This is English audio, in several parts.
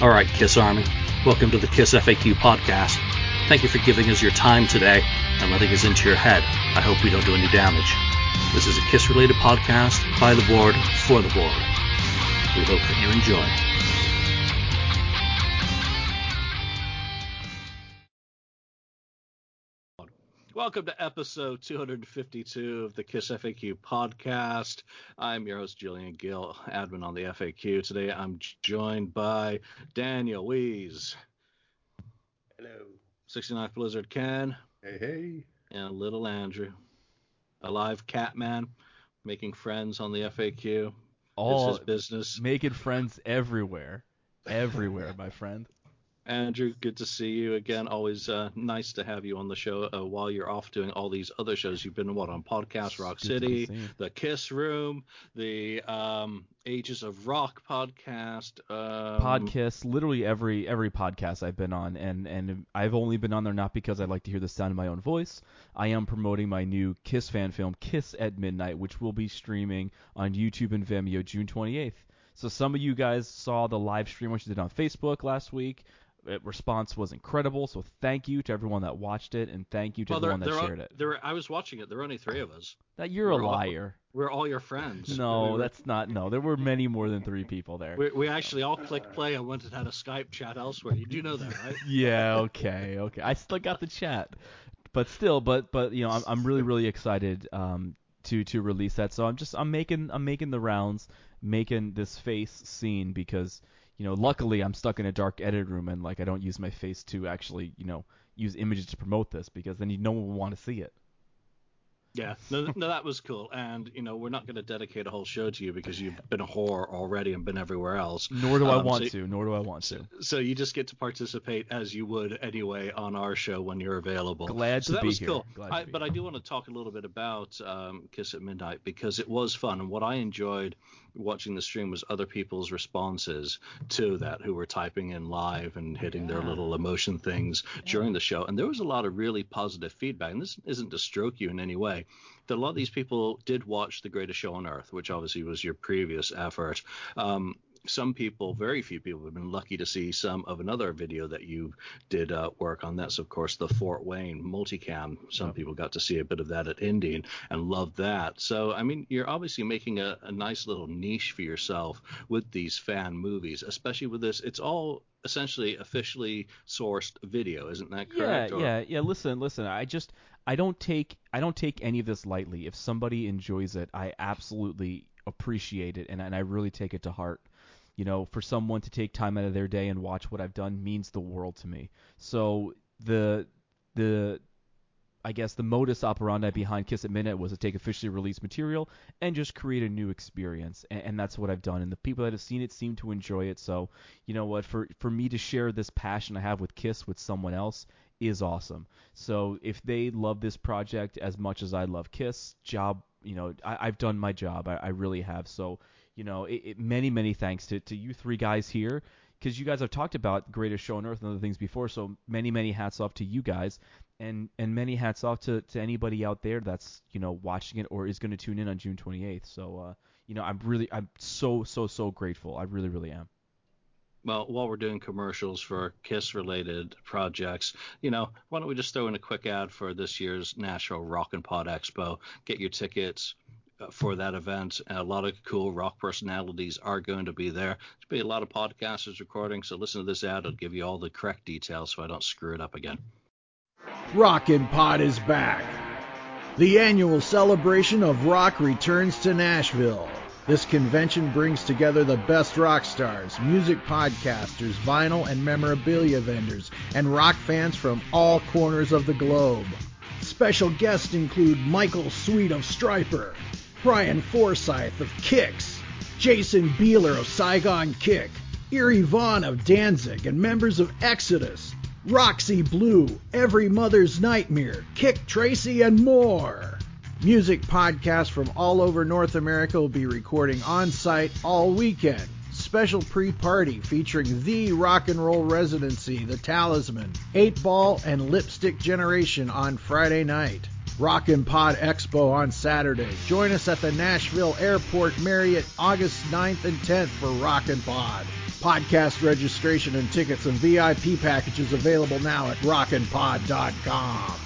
All right, Kiss Army, welcome to the Kiss FAQ podcast. Thank you for giving us your time today and letting us into your head. I hope we don't do any damage. This is a Kiss related podcast by the board for the board. We hope that you enjoy. Welcome to episode 252 of the KISS FAQ podcast. I'm your host, Julian Gill, admin on the FAQ. Today I'm joined by Daniel Wees. Hello. 69th Blizzard Ken. Hey, hey. And little Andrew. a Alive Catman, making friends on the FAQ. All it's his business. Making friends everywhere. Everywhere, my friend. Andrew, good to see you again. Always uh, nice to have you on the show uh, while you're off doing all these other shows. You've been what on podcast Rock City, the Kiss Room, the um, Ages of Rock podcast, um, podcast. Literally every every podcast I've been on, and and I've only been on there not because I like to hear the sound of my own voice. I am promoting my new Kiss fan film, Kiss at Midnight, which will be streaming on YouTube and Vimeo June 28th. So some of you guys saw the live stream which I did on Facebook last week response was incredible. So thank you to everyone that watched it, and thank you to well, everyone that shared all, it. There, I was watching it. There were only three of us. That you're we're a liar. All, we're all your friends. No, we that's not. No, there were many more than three people there. We, we actually all clicked play and went and had a Skype chat elsewhere. You do know that, right? yeah. Okay. Okay. I still got the chat, but still, but but you know, I'm I'm really really excited um to to release that. So I'm just I'm making I'm making the rounds, making this face scene because you know, luckily I'm stuck in a dark edit room and like I don't use my face to actually, you know, use images to promote this because then you, no one will want to see it. Yeah, no, no, that was cool. And you know, we're not going to dedicate a whole show to you because you've been a whore already and been everywhere else. Nor do um, I want so, to. Nor do I want to. So you just get to participate as you would anyway on our show when you're available. Glad so to that be was here. cool. I, but I do want to talk a little bit about um, Kiss at Midnight because it was fun. And what I enjoyed watching the stream was other people's responses to that who were typing in live and hitting yeah. their little emotion things yeah. during the show. And there was a lot of really positive feedback. And this isn't to stroke you in any way. That a lot of these people did watch The Greatest Show on Earth, which obviously was your previous effort. Um, some people, very few people, have been lucky to see some of another video that you did uh, work on. That's, of course, the Fort Wayne multicam. Some yep. people got to see a bit of that at Indian and loved that. So, I mean, you're obviously making a, a nice little niche for yourself with these fan movies, especially with this. It's all essentially officially sourced video, isn't that correct? Yeah, or? yeah, yeah. Listen, listen. I just I don't take I don't take any of this lightly. If somebody enjoys it, I absolutely appreciate it and, and I really take it to heart you know, for someone to take time out of their day and watch what I've done means the world to me. So the the I guess the modus operandi behind Kiss at Midnight was to take officially released material and just create a new experience, and, and, that's what I've done. And the people that have seen it seem to enjoy it. So, you know what? For for me to share this passion I have with Kiss with someone else is awesome. So if they love this project as much as I love Kiss, job, you know, I, have done my job. I, I really have. So you know, it, it, many many thanks to to you three guys here because you guys have talked about greatest show on earth and other things before. So many many hats off to you guys, and and many hats off to to anybody out there that's you know watching it or is going to tune in on June 28th. So uh, you know, I'm really I'm so so so grateful. I really really am. Well, while we're doing commercials for Kiss related projects, you know, why don't we just throw in a quick ad for this year's Nashville Rock and Pod Expo? Get your tickets for that event. A lot of cool rock personalities are going to be there. There's be a lot of podcasters recording, so listen to this ad. It'll give you all the correct details so I don't screw it up again. Rockin' Pod is back. The annual celebration of rock returns to Nashville. This convention brings together the best rock stars, music podcasters, vinyl and memorabilia vendors, and rock fans from all corners of the globe. Special guests include Michael Sweet of Stryper, Brian Forsythe of Kix, Jason Bieler of Saigon Kick, Eerie Von of Danzig, and members of Exodus, Roxy Blue, Every Mother's Nightmare, Kik Tracee, and more. Music podcasts from all over North America will be recording on site all weekend. Special pre party featuring the rock and roll residency, The Talisman, 8 Ball, and Lipstick Generation on Friday night. Rockin' Pod Expo on Saturday. Join us at the Nashville Airport Marriott August 9th and 10th for Rockin' Pod. Podcast registration and tickets and VIP packages available now at rockinpod.com.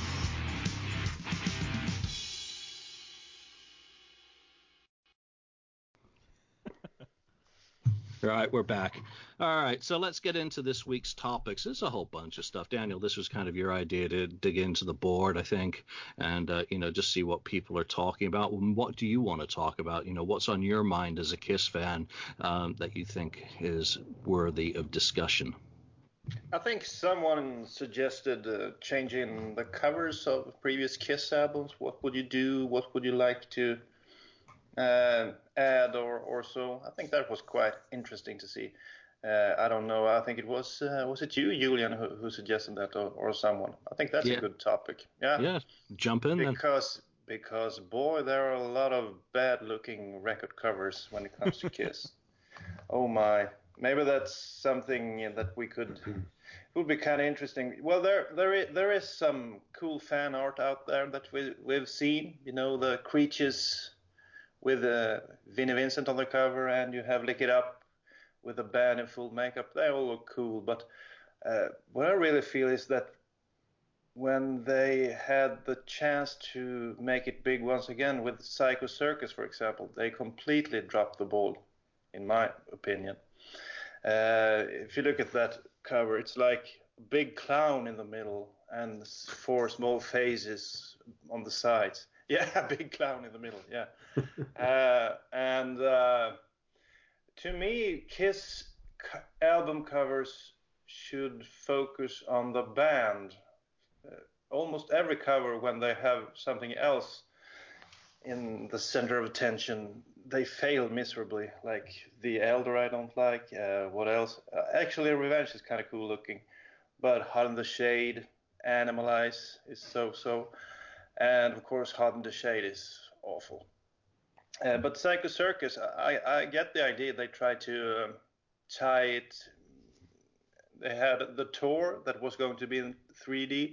All right, we're back. All right, so let's get into this week's topics. There's a whole bunch of stuff. Daniel, this was kind of your idea to dig into the board, I think, and uh, you know just see what people are talking about. What do you want to talk about? You know, what's on your mind as a Kiss fan um, that you think is worthy of discussion? I think someone suggested uh, changing the covers of previous Kiss albums. What would you do? What would you like to uh, add or, or so? I think that was quite interesting to see. Uh, I don't know. I think it was uh, was it you, Julian, who, who suggested that, or, or, someone? I think that's yeah. a good topic. Yeah. Yeah. Jump in because then. because boy, there are a lot of bad-looking record covers when it comes to Kiss. oh my. Maybe that's something that we could It would be kind of interesting. Well, there there is, there is some cool fan art out there that we we've seen. You know, the creatures with uh, Vinnie Vincent on the cover, and you have Lick It Up with a band in full makeup. They all look cool, but uh, what I really feel is that when they had the chance to make it big once again with Psycho Circus, for example, they completely dropped the ball, in my opinion. Uh, if you look at that cover, it's like a big clown in the middle and four small faces on the sides. Yeah, big clown in the middle. Yeah, uh, and uh, to me, Kiss album covers should focus on the band. Uh, almost every cover, when they have something else in the center of attention, they fail miserably. Like The Elder, I don't like. Uh, what else? Uh, actually, Revenge is kind of cool looking, but Hot in the Shade, Animalize is so-so, and of course, Hot in the Shade is awful. Uh, but Psycho Circus, I, I get the idea. They tried to uh, tie it. They had the tour that was going to be in 3D,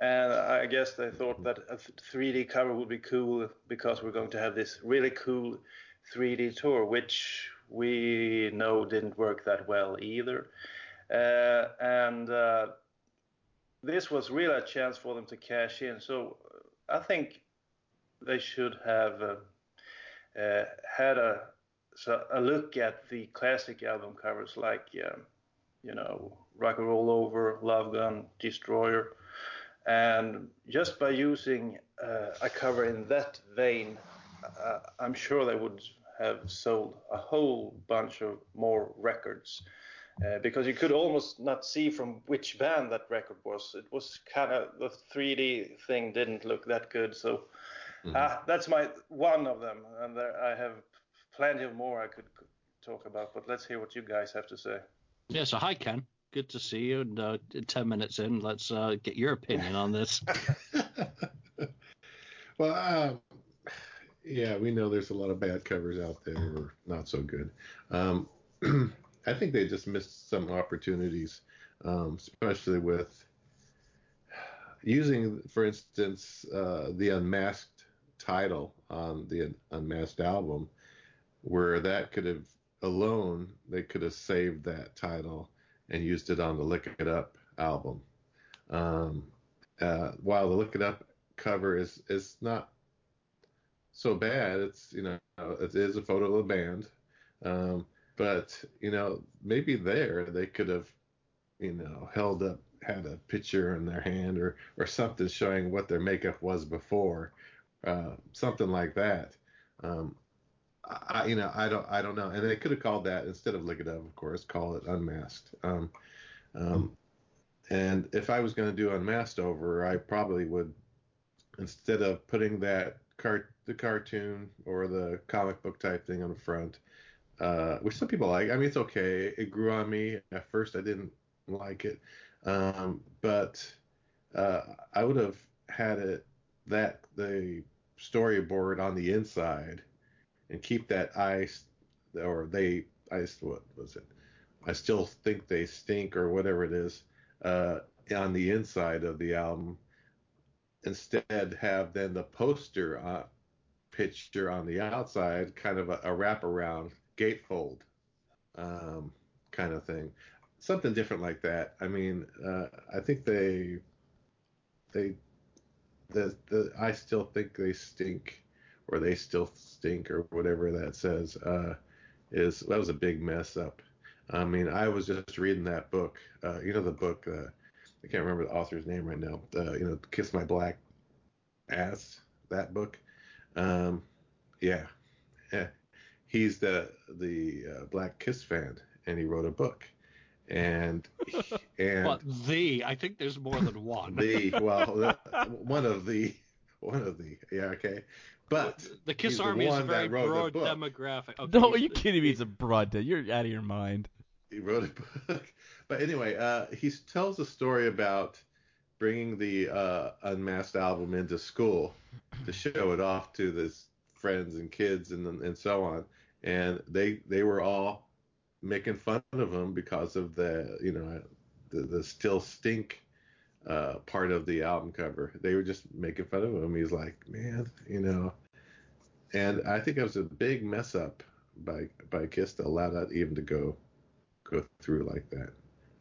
and I guess they thought that a 3D cover would be cool because we're going to have this really cool 3D tour, which we know didn't work that well either. Uh, and uh, this was really a chance for them to cash in. So I think they should have uh, uh, had a so a look at the classic album covers like um, you know Rock and Roll Over, Love Gun, Destroyer, and just by using uh, a cover in that vein, uh, I'm sure they would have sold a whole bunch of more records. Uh, because you could almost not see from which band that record was. It was kind of the 3D thing didn't look that good, so Mm-hmm. Uh, that's my one of them, and there, I have plenty of more I could talk about. But let's hear what you guys have to say. Yeah. So hi, Ken. Good to see you. And uh, ten minutes in, let's uh, get your opinion on this. well, um, yeah, we know there's a lot of bad covers out there, or not so good. Um, I think they just missed some opportunities, um, especially with using, for instance, uh, the unmasked title on the Unmasked album, where that could have alone they could have saved that title and used it on the Lick It Up album. Um, uh, while the Lick It Up cover is is not so bad, it's you know it is a photo of the band, um, but you know maybe there they could have you know held up had a picture in their hand or or something showing what their makeup was before uh, something like that. Um, I, you know, I don't, I don't know. And they could have called that instead of Up, of course, call it Unmasked. Um, um, and if I was going to do Unmasked over, I probably would, instead of putting that cart, the cartoon or the comic book type thing on the front, uh, which some people like. I mean, it's okay. It grew on me at first. I didn't like it, um, but uh, I would have had it that the storyboard on the inside and keep that ice or they ice what was it? I still think they stink or whatever it is uh, on the inside of the album instead have then the poster uh, picture on the outside, kind of a, a wraparound gatefold um, kind of thing, something different like that. I mean, uh, I think they they the the I still think they stink or they still stink or whatever that says uh, is that was a big mess up. I mean, I was just reading that book. Uh, you know the book. Uh, I can't remember the author's name right now. Uh, you know, Kiss My Black Ass. That book. Um, yeah, yeah. He's the the uh, Black Kiss fan, and he wrote a book. And and But the, I think there's more than one. the well, the, one of the one of the yeah okay, but the Kiss he's the Army is a very broad demographic. Okay, No, are you the- kidding me? It's a broad day. You're out of your mind. he wrote a book. But anyway, uh, he tells a story about bringing the uh, Unmasked album into school to show it off to his friends and kids and and so on, and they they were all making fun of him because of the you know the the still stink uh, part of the album cover. They were just making fun of him. He's like, man, you know, and I think it was a big mess up by by Kiss to allow that even to go go through like that.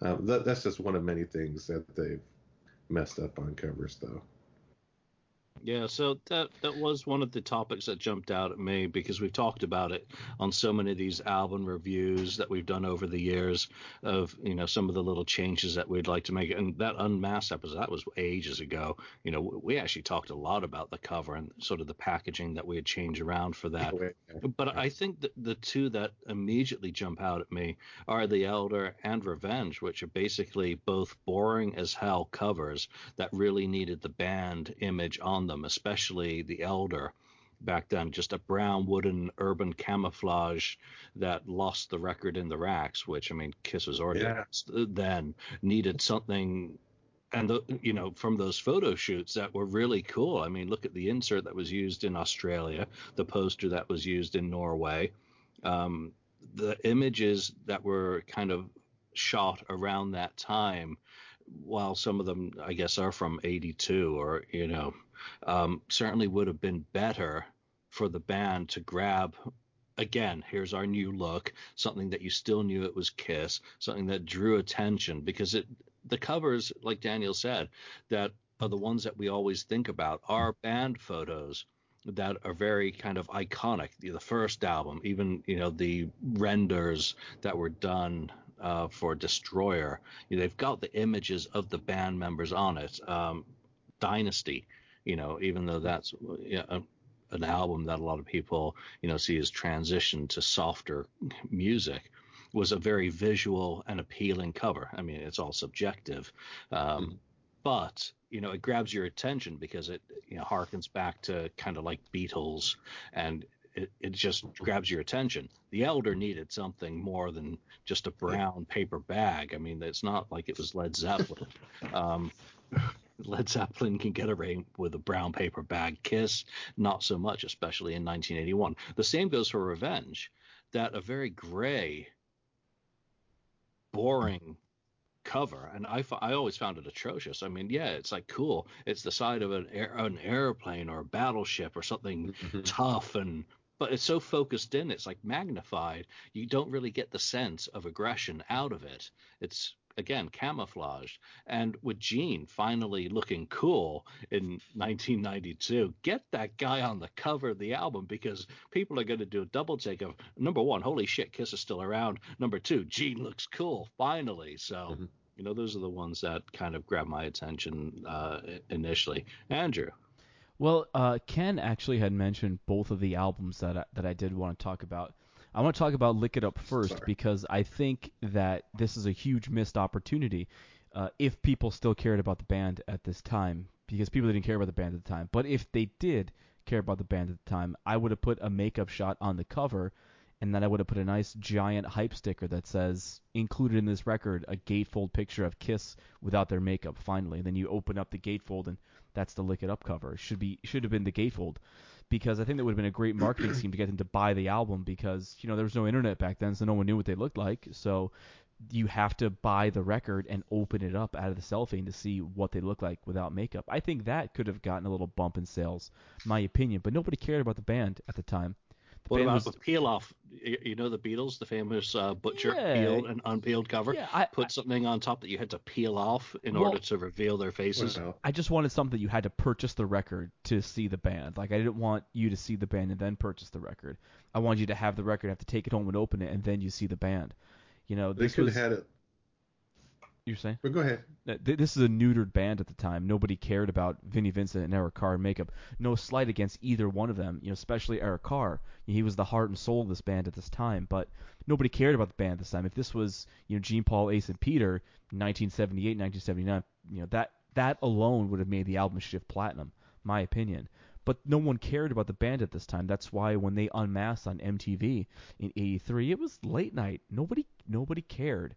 Um, that that's just one of many things that they've messed up on covers, though. Yeah, so that that was one of the topics that jumped out at me because we've talked about it on so many of these album reviews that we've done over the years of you know some of the little changes that we'd like to make. And that unmasked episode that was ages ago. You know, we actually talked a lot about the cover and sort of the packaging that we had changed around for that. Oh, but I think that the two that immediately jump out at me are The Elder and Revenge, which are basically both boring as hell covers that really needed the band image on them, especially The Elder back then, just a brown wooden urban camouflage that lost the record in the racks, which I mean, Kiss was already Yeah. then needed something. And the, you know from those photo shoots that were really cool. I mean look at the insert that was used in australia the poster that was used in norway. Um, the images that were kind of shot around that time while some of them i guess are from 82 or you know um, certainly would have been better for the band to grab again here's our new look something that you still knew it was kiss something that drew attention because it the covers like daniel said that are the ones that we always think about are band photos that are very kind of iconic. The, first album even you know the renders that were done uh, for destroyer you know, they've got the images of the band members on it. Um, dynasty you know even though that's yeah, a, an album that a lot of people you know see as transition to softer music was a very visual and appealing cover. I mean, it's all subjective, um, but you know, it grabs your attention because it you know harkens back to kind of like Beatles, and it, it just grabs your attention. The Elder needed something more than just a brown paper bag. I mean, it's not like it was Led Zeppelin. um, Led Zeppelin can get away with a brown paper bag. Kiss, not so much, especially in 1981. The same goes for Revenge. That a very gray, boring cover, and I, f- I always found it atrocious. I mean, yeah, it's like cool. It's the side of an air, an airplane or a battleship or something mm-hmm. tough and but it's so focused in it's like magnified you don't really get the sense of aggression out of it it's again camouflaged. And with gene finally looking cool in 1992 get that guy on the cover of the album because people are going to do a double take of number one holy shit kiss is still around. Number two gene looks cool finally. So Mhm. you know those are the ones that kind of grab my attention uh, initially. Andrew. Well, uh, Ken actually had mentioned both of the albums that I, that I did want to talk about. I want to talk about Lick It Up first Sorry. because I think that this is a huge missed opportunity uh, if people still cared about the band at this time because people didn't care about the band at the time. But if they did care about the band at the time, I would have put a makeup shot on the cover and then I would have put a nice giant hype sticker that says included in this record a gatefold picture of Kiss without their makeup finally. And then you open up the gatefold and that's the lick it up cover. It should be should have been the gatefold because I think that would have been a great marketing scheme to get them to buy the album because you know there was no internet back then, so no one knew what they looked like. So you have to buy the record and open it up out of the cellophane to see what they look like without makeup. I think that could have gotten a little bump in sales, my opinion, but nobody cared about the band at the time. The What band about the peel off? You you know the Beatles, the famous uh, butcher Yeah. peeled and unpeeled cover. Yeah, I- Put something on top that you had to peel off in Well- order to reveal their faces. Well, I just wanted something you had to purchase the record to see the band. Like I didn't want you to see the band and then purchase the record. I wanted you to have the record, have to take it home and open it, and then you see the band. You know, they could was have had it. You're saying. But go ahead. This is a neutered band at the time. Nobody cared about Vinnie Vincent and Eric Carr makeup. No slight against either one of them, you know, especially Eric Carr. He was the heart and soul of this band at this time, but nobody cared about the band at this time. If this was, you know, Gene Paul, Ace, and Peter, 1978, 1979, you know, that that alone would have made the album shift platinum, my opinion. But no one cared about the band at this time. That's why when they unmasked on MTV in '83, it was late night. Nobody nobody cared.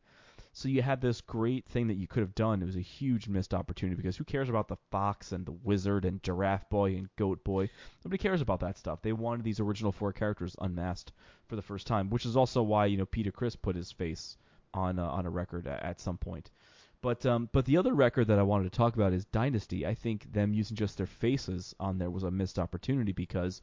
So you had this great thing that you could have done. It was a huge missed opportunity because who cares about the Fox and the Wizard and Giraffe Boy and Goat Boy? Nobody cares about that stuff. They wanted these original four characters unmasked for the first time, which is also why you know Peter Criss put his face on uh, on a record at, at some point. But um, but the other record that I wanted to talk about is Dynasty. I think them using just their faces on there was a missed opportunity because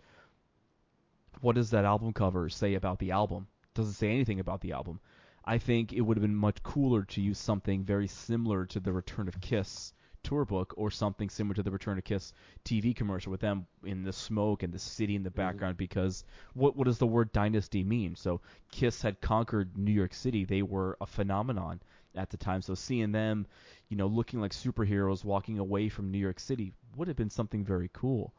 what does that album cover say about the album? Doesn't say anything about the album. I think it would have been much cooler to use something very similar to the Return of Kiss tour book or something similar to the Return of Kiss TV commercial with them in the smoke and the city in the mm-hmm. background because what what does the word dynasty mean? So Kiss had conquered New York City. They were a phenomenon at the time. So seeing them, you know, looking like superheroes walking away from New York City would have been something very cool.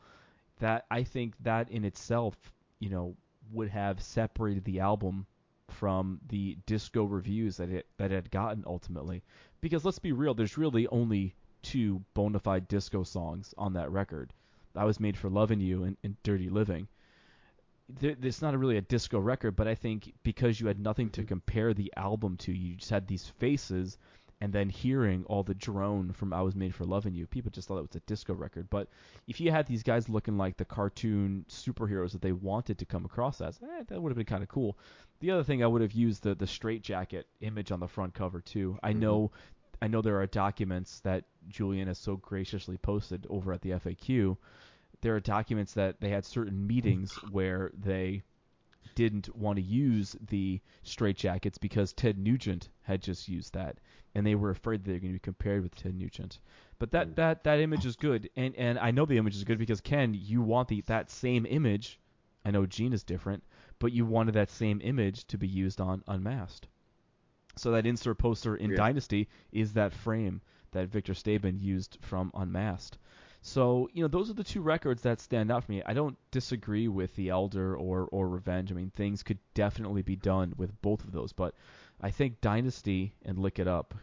That I think that in itself, you know, would have separated the album from the disco reviews that it that it had gotten ultimately. Because let's be real, there's really only two bona fide disco songs on that record. That was made for Loving You and, and Dirty Living. There, it's not really a disco record, but I think because you had nothing to mm-hmm. compare the album to, you just had these faces, and then hearing all the drone from I Was Made for Loving You, people just thought it was a disco record. But if you had these guys looking like the cartoon superheroes that they wanted to come across as, eh, that would have been kind of cool. The other thing I would have used the the straight jacket image on the front cover too. I know I know there are documents that Julian has so graciously posted over at the FAQ. There are documents that they had certain meetings where they didn't want to use the straight jackets because Ted Nugent had just used that, and they were afraid they were going to be compared with Ted Nugent. But that mm. that that image is good, and and I know the image is good because Ken, you want the that same image. I know Gene is different, but you wanted that same image to be used on Unmasked. So that insert poster in Yeah. Dynasty is that frame that Victor Stabin used from Unmasked. So you know those are the two records that stand out for me. I don't disagree with The Elder or or Revenge. I mean things could definitely be done with both of those, but I think Dynasty and Lick It Up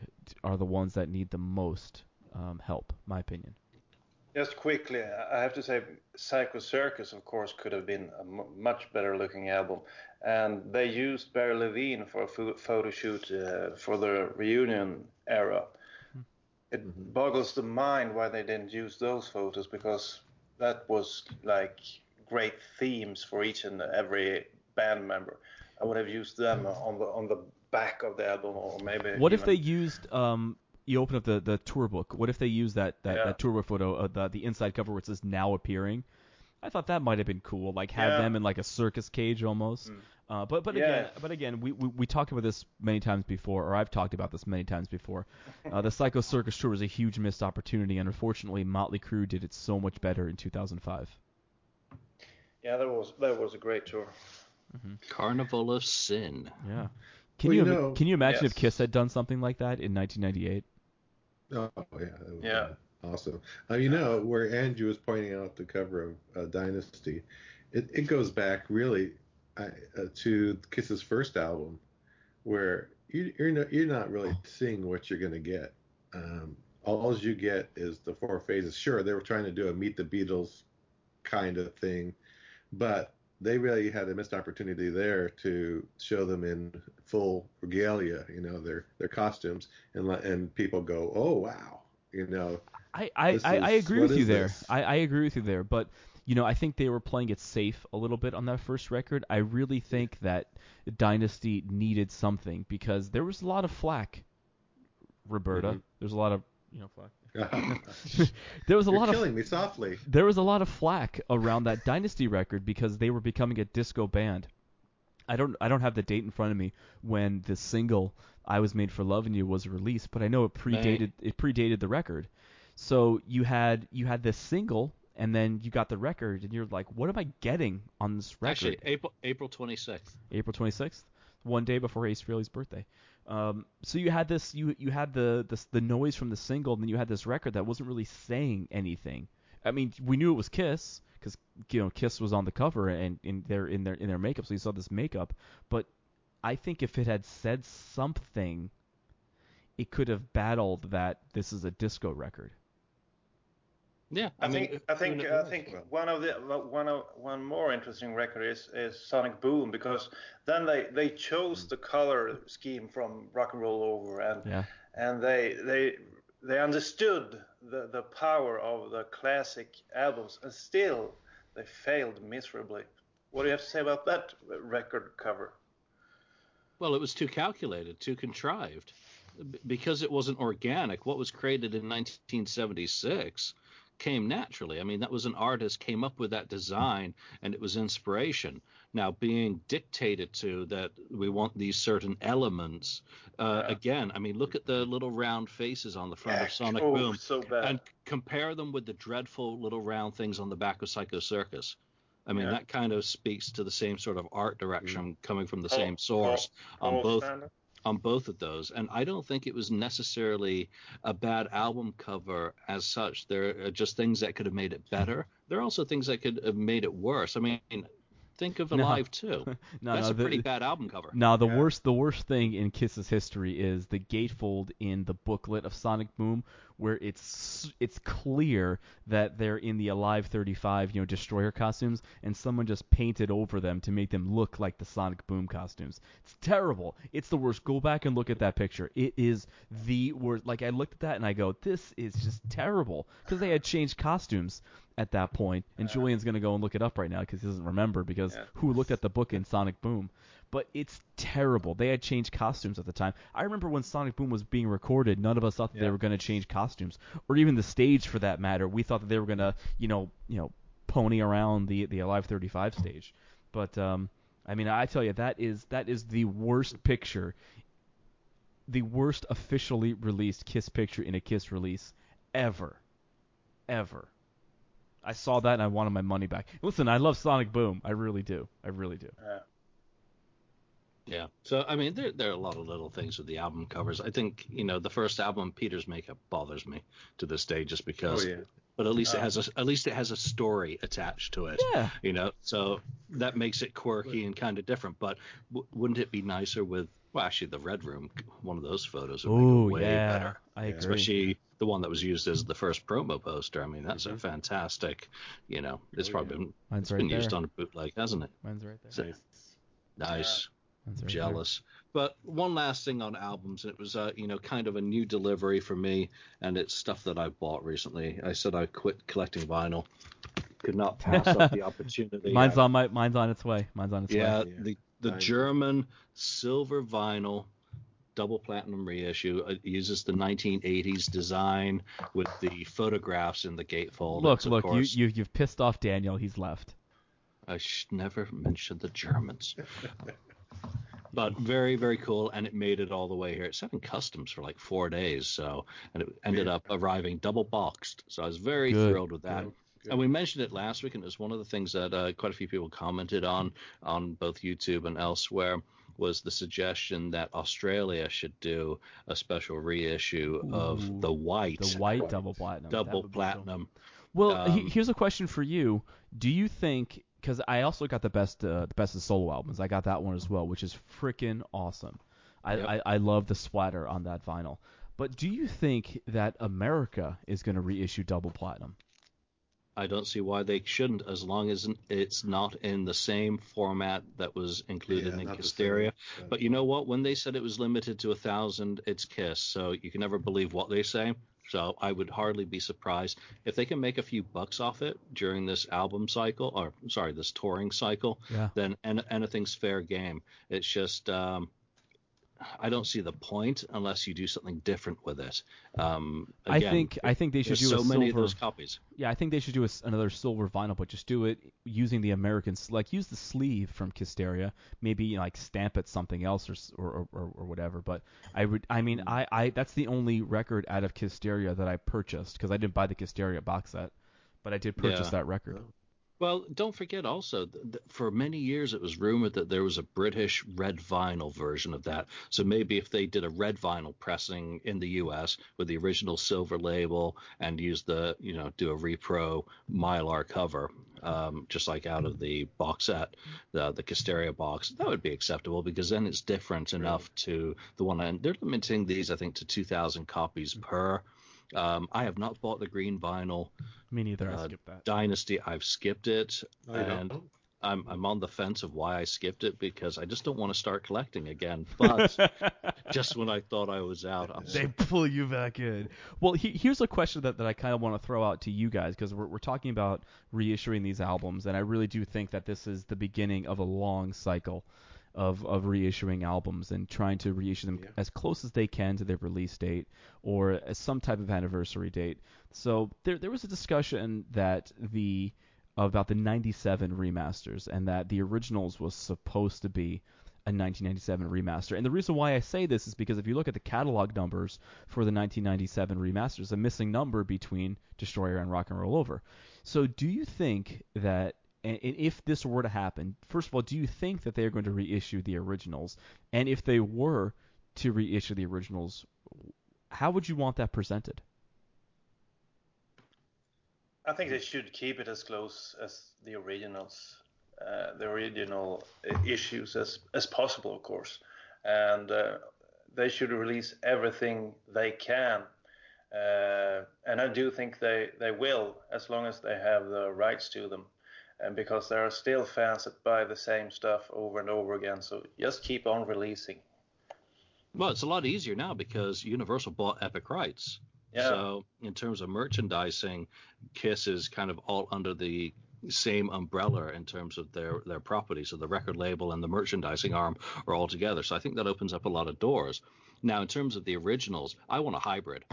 are the ones that need the most um, help, my opinion. Just quickly, I have to say, Psycho Circus, of course, could have been a much better looking album. And they used Barry Levine for a photo shoot uh, for the reunion era. It boggles the mind why they didn't use those photos because that was like great themes for each and every band member. I would have used them on the on the back of the album or maybe. What if they used um you open up the, the tour book. What if they used that, that, Yeah. that tour book photo, uh, the the inside cover where it says now appearing? I thought that might have been cool, like have Yeah. them in like a circus cage almost. Uh, but but Yeah. again, but again, we, we we talked about this many times before, or I've talked about this many times before. Uh, the Psycho Circus tour was a huge missed opportunity, and unfortunately, Motley Crue did it so much better in 2005. Yeah, that was that was a great tour. Carnival of Sin. Yeah. Can Well, you, you know- can you imagine if Kiss had done something like that in 1998? Oh yeah, Yeah. be awesome. Uh, you know where Andrew was pointing out the cover of uh, Dynasty, it, it goes back really uh, to Kiss's first album, where you, you're not you're not really seeing what you're gonna get. Um, all you get is the four phases. Sure, they were trying to do a Meet the Beatles kind of thing, but they really had a missed opportunity there to show them in full regalia, you know, their their costumes, and let and people go, oh wow, you know, I, I, I, I agree with you there. this? I, I agree with you there. But you know, I think they were playing it safe a little bit on that first record. I really think that Dynasty needed something because there was a lot of flack. Roberta, Mhm. there's a lot of you know flack. there was a You're lot of killing me softly. there was a lot of flack around that Dynasty record because they were becoming a disco band. I don't I don't have the date in front of me when the single "I Was Made for Loving You" was released, but I know it predated it predated the record. So you had you had this single, and then you got the record, and you're like, what am I getting on this record? Actually, April April 26th. April 26th, one day before Ace Frehley's birthday. Um, so you had this, you you had the, the the noise from the single, and then you had this record that wasn't really saying anything. I mean, we knew it was Kiss because you know Kiss was on the cover and in their in their in their makeup, so you saw this makeup. But I think if it had said something, it could have battled that this is a disco record. Yeah, I, mean, think I think? I think one of the one of one more interesting record is, is Sonic Boom because then they, they chose mm. the color scheme from Rock and Roll Over and Yeah. and they they they understood the, the power of the classic albums and still they failed miserably. What do you have to say about that record cover? Well, it was too calculated, too contrived, because it wasn't organic. What was created in 1976 came naturally. I mean, that was an artist came up with that design, and it was inspiration. Now, being dictated to that we want these certain elements. Uh, Yeah. Again, I mean, look at the little round faces on the front of Sonic oh, Boom, so and compare them with the dreadful little round things on the back of Psycho Circus. I mean, Yeah. that kind of speaks to the same sort of art direction coming from the same source on both Stanley? On both of those. And I don't think it was necessarily a bad album cover as such. There are just things that could have made it better. There are also things that could have made it worse. I mean, think of No. Alive too. No, That's no, a pretty the, bad album cover. No, the Yeah. worst the worst thing in Kiss's history is the gatefold in the booklet of Sonic Boom, where it's it's clear that they're in the Alive 35, you know, destroyer costumes, and someone just painted over them to make them look like the Sonic Boom costumes. It's terrible. It's the worst. Go back and look at that picture. It is the worst. Like I looked at that and I go, this is just terrible because they had changed costumes at that point. point, and Julian's gonna go and look it up right now because he doesn't remember because Yeah. who looked at the book in Sonic Boom? But it's terrible. They had changed costumes at the time. I remember when Sonic Boom was being recorded, none of us thought that they were going to change costumes, or even the stage for that matter. We thought that they were going to, you know, you know, pony around the the Alive 35 stage. But um, I mean, I tell you, that is that is the worst picture, the worst officially released Kiss picture in a Kiss release ever, ever. I saw that and I wanted my money back. Listen, I love Sonic Boom. I really do. I really do. Yeah. Yeah. So I mean, there there are a lot of little things with the album covers. I think you know the first album, Peter's makeup bothers me to this day, just because. Oh because. yeah. But at least it has a at least it has a story attached to it. Yeah. You know, so that makes it quirky and kind of different. But w- wouldn't it be nicer with well, actually, the Red Room, one of those photos would make Oh it way yeah, better. I Yeah. agree. Especially the one that was used as the first promo poster. I mean, that's a Mhm. fantastic. You know, it's Oh, probably yeah. been, it's right been there. used on a bootleg, hasn't it? Mine's right there. So- Nice. Nice. Mine's right there. jealous. But one last thing on albums, and it was uh, you know kind of a new delivery for me, and it's stuff that I bought recently. I said I quit collecting vinyl. Could not pass up the opportunity. Mine's on my mine's on its way. Mine's on its yeah, way. Yeah. the the I- German silver vinyl double platinum reissue it uses the 1980s design with the photographs in the gatefold. Look, It's, of look, you, course- you you've pissed off Daniel. He's left. I should never mention the Germans. but very, very cool, and it made it all the way here. It sat in customs for like four days, so and it ended up arriving double boxed. So I was very Good, thrilled with that. good, good. And we mentioned it last week, and it was one of the things that uh, quite a few people commented on on both YouTube and elsewhere. Was the suggestion that Australia should do a special reissue Ooh, of the white, The white double platinum. Double would cool. platinum? Well, he- Um, here's a question for you. Do you think? Because I also got the best, uh, the best of solo albums. I got that one as well, which is freaking awesome. I, Yep. I I love the splatter on that vinyl. But do you think that America is going to reissue double platinum? I don't see why they shouldn't, as long as it's not in the same format that was included Yeah, in not Hysteria. But you know what? When they said it was limited to a thousand, it's Kiss, so you can never believe what they say. So I would hardly be surprised if they can make a few bucks off it during this album cycle, or sorry, this touring cycle. Yeah. Then anything's fair game. It's just um, I don't see the point unless you do something different with it. Um, I think I think they should do so a many of those copies. Yeah, I think they should do a s another silver vinyl, but just do it using the American, like use the sleeve from Kisteria, maybe you know, like stamp it something else or, or or or whatever. But I would, I mean, I, I that's the only record out of Kisteria that I purchased because I didn't buy the Kisteria box set, but I did purchase Yeah. that record. Well, don't forget also, th- th- for many years it was rumored that there was a British red vinyl version of that. So maybe if they did a red vinyl pressing in the US with the original silver label and use the, you know, do a repro mylar cover, um, just like out of the box set, the the Kisteria box, that would be acceptable because then it's different enough to the one. And they're limiting these, I think, to 2,000 copies per. Um, I have not bought the green vinyl. Me neither. I Uh, skipped that. Dynasty, I've skipped it, Oh, and don't? I'm I'm on the fence of why I skipped it because I just don't want to start collecting again. But just when I thought I was out, I'm they pull you back in. Well, he, here's a question that, that I kind of want to throw out to you guys because we're, we're talking about reissuing these albums, and I really do think that this is the beginning of a long cycle of, of reissuing albums and trying to reissue them Yeah. as close as they can to their release date or as some type of anniversary date. So there there was a discussion that the about the 97 remasters and that the originals was supposed to be a 1997 remaster. And the reason why I say this is because if you look at the catalog numbers for the 1997 remasters, a missing number between Destroyer and Rock and Roll Over. So do you think that and and if this were to happen, first of all, do you think that they are going to reissue the originals? And if they were to reissue the originals, how would you want that presented? I think they should keep it as close as the originals, uh, the original uh, issues as as possible, of course, and uh, they should release everything they can. Uh, and I do think they, they will, as long as they have the rights to them, and because there are still fans that buy the same stuff over and over again. So just keep on releasing. well, it's a lot easier now because Universal bought Epic Rights. Yeah. So in terms of merchandising, Kiss is kind of all under the same umbrella in terms of their their property. So the record label and the merchandising arm are all together. So I think that opens up a lot of doors. Now, in terms of the originals, I want a hybrid.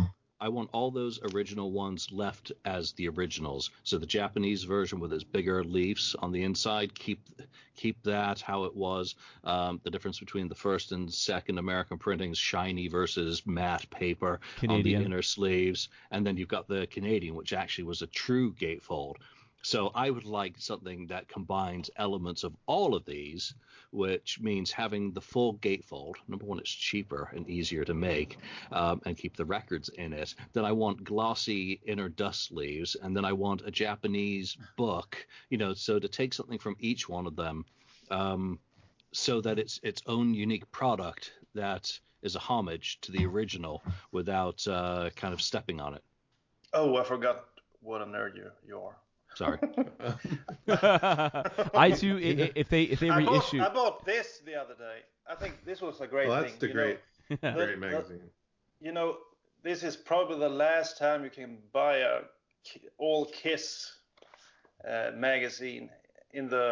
I want all those original ones left as the originals. So the Japanese version with its bigger leaves on the inside, keep keep that how it was. Um, the difference between the first and second American printings, shiny versus matte paper Canadian. on the inner sleeves, and then you've got the Canadian, which actually was a true gatefold. So I would like something that combines elements of all of these, which means having the full gatefold. Number one, it's cheaper and easier to make, um, and keep the records in it. Then I want glossy inner dust sleeves, and then I want a Japanese book. You know, so to take something from each one of them, um, so that it's its own unique product that is a homage to the original without uh, kind of stepping on it. Oh, I forgot what a nerd you, you are. Sorry. I do. i- i- If they if they I bought, reissue, I bought this the other day. I think this was a great well, thing. that's the you know. great, The- great the- magazine. you know, this is probably the last time you can buy a all Kiss uh, magazine in the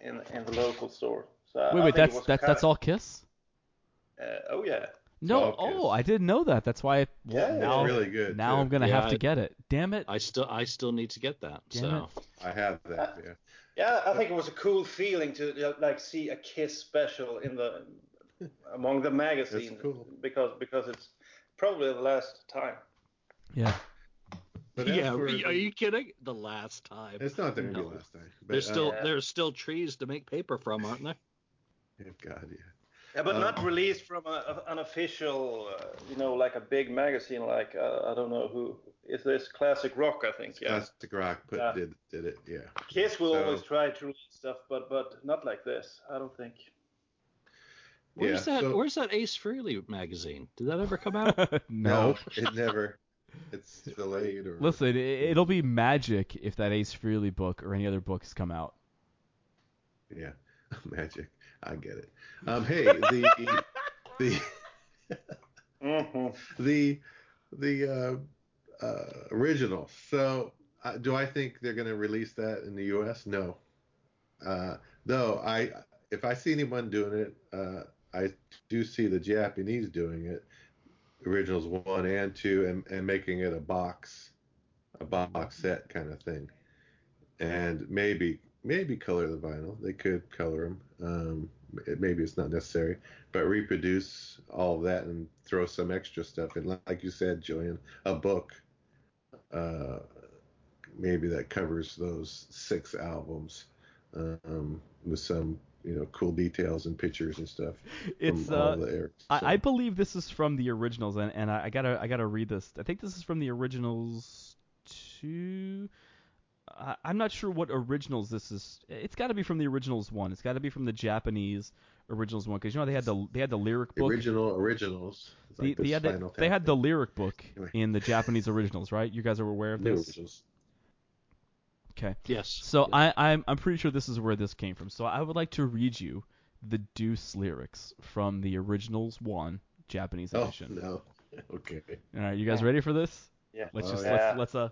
in in the local store. So I wait, wait, think that's was that's kinda- that's all Kiss? Uh, oh yeah. No, all Kiss. oh, I didn't know that. That's why. I, well, Yeah, now it's really good, now too. I'm gonna Yeah, have to get it. Damn it. I still I still need to get that. Damn so I have that. Yeah. Yeah, I think it was a cool feeling to like see a Kiss special in the among the magazines cool. because because it's probably the last time. Yeah. But yeah, for are you kidding? The last time. It's not the No. last time. But, There's still Yeah. there's still trees to make paper from, aren't there? Uh, God, yeah. Yeah, but Um, not released from a, a- an official, uh, you know, like a big magazine. Like uh, I don't know who is this Classic Rock, I think. Yeah, Plastic Rock put Yeah. did did it. Yeah. Kiss will So- always try to release stuff, but but not like this. I don't think. Where's Yeah, that so- Where's that Ace Frehley magazine? Did that ever come out? no. it never. It's delayed or. Listen, it, it'll be magic if that Ace Frehley book or any other books come out. Yeah, magic. I get it. Um, hey, the the hmm the the uh, uh, original. So, uh, do I think they're going to release that in the U.S.? No. Uh, though I, if I see anyone doing it, uh, I do see the Japanese doing it, originals one and two, and, and making it a box, a box set kind of thing, and maybe maybe color the vinyl. They could color them. Um, it, maybe it's not necessary, but reproduce all of that and throw some extra stuff in. Like you said, Julian, a book, uh, maybe that covers those six albums um, with some you know cool details and pictures and stuff. It's uh, air, I, I believe this is from the originals, and, and I, I gotta I gotta read this. I think this is from the originals two. I, I'm not sure what originals this is. It's got to be from the originals one. It's got to be from the Japanese originals one because you know they had the they had the lyric book. original originals. It's The, like they had the, they had the lyric book Anyway. in the Japanese originals, right? You guys are aware of this? originals. Okay. Yes. So yes. I, I'm I'm pretty sure this is where this came from. So I would like to read you the Deuce lyrics from the originals one Japanese edition. Oh edition. no. Okay. All right, you guys ready for this? Yeah. Let's Oh, just yeah. let's let's uh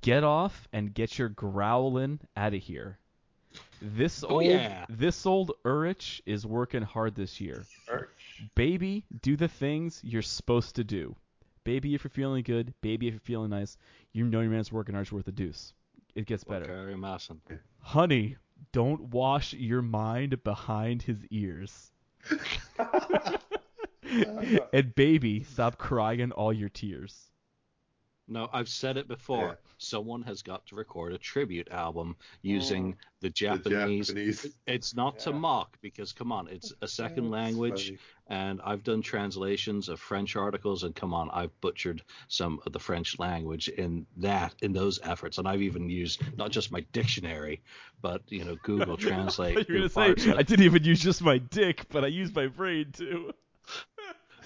get off and get your growling out of here. This Oh, old yeah. this old Urich is working hard this year. Urch. Baby, do the things you're supposed to do. Baby, if you're feeling good, baby, if you're feeling nice, you know your man's working hard's worth a deuce. It gets better. Masen. Honey, don't wash your mind behind his ears. and baby, stop crying all your tears. No, I've said it before. Yeah. Someone has got to record a tribute album using mm. the The Japanese. Japanese. It's not to mock because come on, it's a second That's language, funny. and I've done translations of French articles, and come on, I've butchered some of the French language in that in those efforts, and I've even used not just my dictionary, but you know Google Translate. You're gonna say I didn't even use just my dick, but I used my brain too.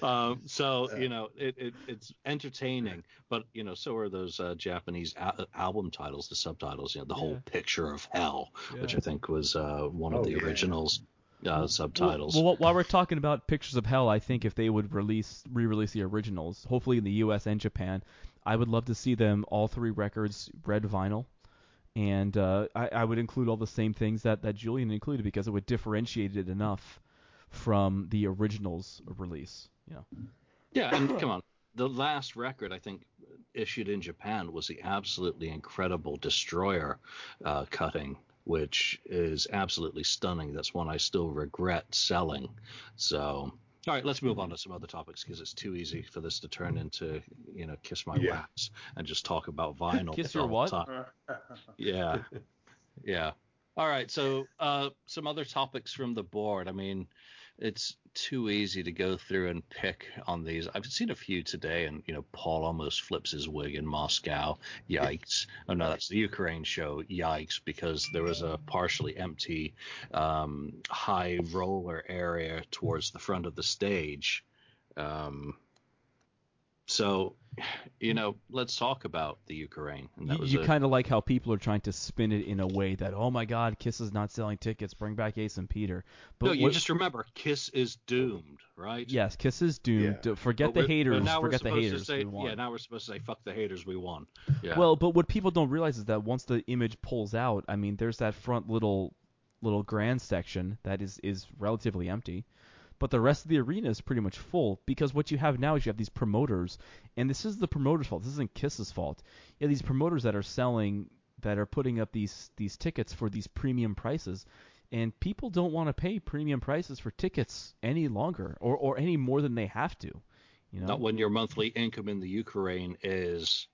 Um, so you know it, it it's entertaining, but you know so are those uh, Japanese a- album titles, the subtitles. You know the whole picture of hell, which I think was uh, one of Oh, the yeah. originals uh, subtitles. Well, well, while we're talking about Pictures of Hell, I think if they would release re-release the originals, hopefully in the U.S. and Japan, I would love to see them all three records red vinyl, and uh, I, I would include all the same things that that Julian included because it would differentiate it enough from the originals release. You know. Yeah, and come on, the last record I think issued in Japan was the absolutely incredible Destroyer uh, cutting, which is absolutely stunning. That's one I still regret selling. So. All right, let's move on to some other topics because it's too easy for this to turn into, you know, kiss my Yeah. wax and just talk about vinyl. Kiss the your whole what? time. Yeah. Yeah. All right. So, uh, some other topics from the board. I mean, it's too easy to go through and pick on these. I've seen a few today, and you know, Paul almost flips his wig in Moscow. Yikes! Oh no, that's the Ukraine show. Yikes! Because there was a partially empty um, high roller area towards the front of the stage. Um, so, you know, let's talk about the Ukraine. And that You, you kind of like how people are trying to spin it in a way that, oh my God, Kiss is not selling tickets. Bring back Ace and Peter. But no, you what- just remember, Kiss is doomed, right? yes, Kiss is doomed. Yeah. Forget But the haters. now Forget the haters. say- we won. yeah, now we're supposed to say, "Fuck the haters, we won." Yeah. Well, but what people don't realize is that once the image pulls out, I mean, there's that front little little grand section that is is relatively empty, but the rest of the arena is pretty much full because what you have now is you have these promoters, and this is the promoters' fault. This isn't Kiss's fault. You have these promoters that are selling that are putting up these these tickets for these premium prices. And people don't want to pay premium prices for tickets any longer, or, or any more than they have to. You know? not when your monthly income in the Ukraine is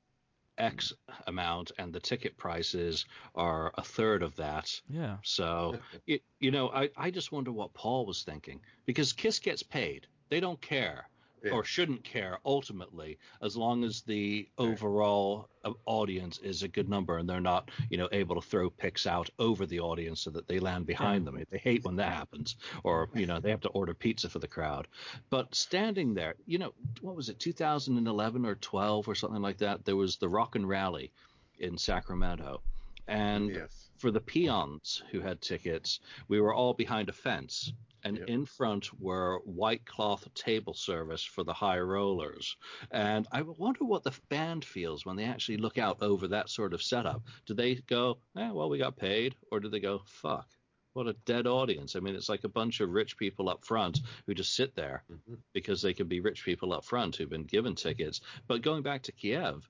X amount and the ticket prices are a third of that. yeah. So, it, you know, I, I just wonder what Paul was thinking because Kiss gets paid. They don't care Yeah. or shouldn't care ultimately as long as the overall uh, audience is a good number and they're not, you know, able to throw picks out over the audience so that they land behind them. They hate when that happens or, you know, they have to order pizza for the crowd. But standing there, you know, what was it, 2011 or 12 or something like that? There was the Rock and Rally in Sacramento. And Yes. for the peons who had tickets, we were all behind a fence. And Yep. in front were white cloth table service for the high rollers. And I wonder what the band feels when they actually look out over that sort of setup. Do they go, eh, well, we got paid? Or do they go, fuck, what a dead audience? I mean, it's like a bunch of rich people up front who just sit there Mhm. because they could be rich people up front who've been given tickets. But going back to Kiev,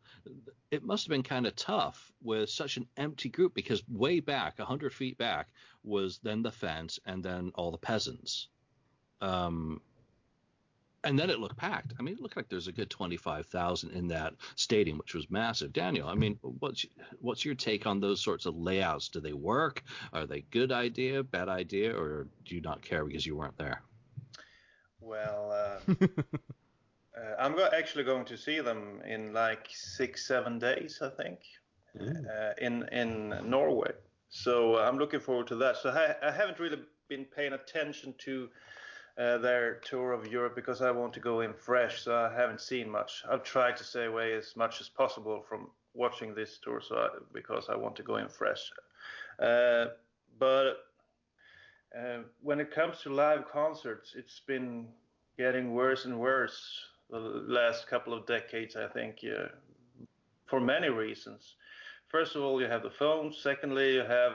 it must have been kind of tough with such an empty group because way back, 100 feet back, was then the fence and then all the peasants. Um, and then it looked packed. I mean, it looked like there's a good 25,000 in that stadium, which was massive. Daniel, I mean, what's what's your take on those sorts of layouts? Do they work? Are they good idea, bad idea, or do you not care because you weren't there? Well, uh, uh, I'm go- actually going to see them in like six, seven days, I think, Mm. uh, in in Norway. So uh, I'm looking forward to that. So I, I haven't really been paying attention to uh, their tour of Europe because I want to go in fresh. So I haven't seen much. I've tried to stay away as much as possible from watching this tour, so I, because I want to go in fresh. Uh, but uh, when it comes to live concerts, it's been getting worse and worse the last couple of decades, I think, for many reasons. First of all, you have the phones. Secondly, you have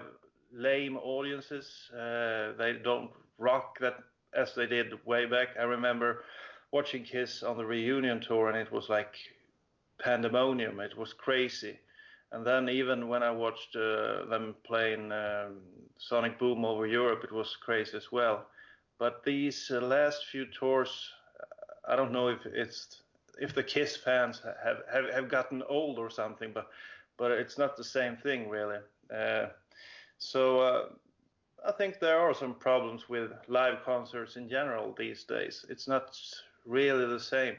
lame audiences. Uh, they don't rock that as they did way back. I remember watching Kiss on the reunion tour, and it was like pandemonium. It was crazy. And then even when I watched uh, them playing um, Sonic Boom over Europe, it was crazy as well. But these uh, last few tours, uh, I don't know if it's if the Kiss fans have, have, have gotten old or something, but but it's not the same thing really. Uh, so uh, I think there are some problems with live concerts in general these days. It's not really the same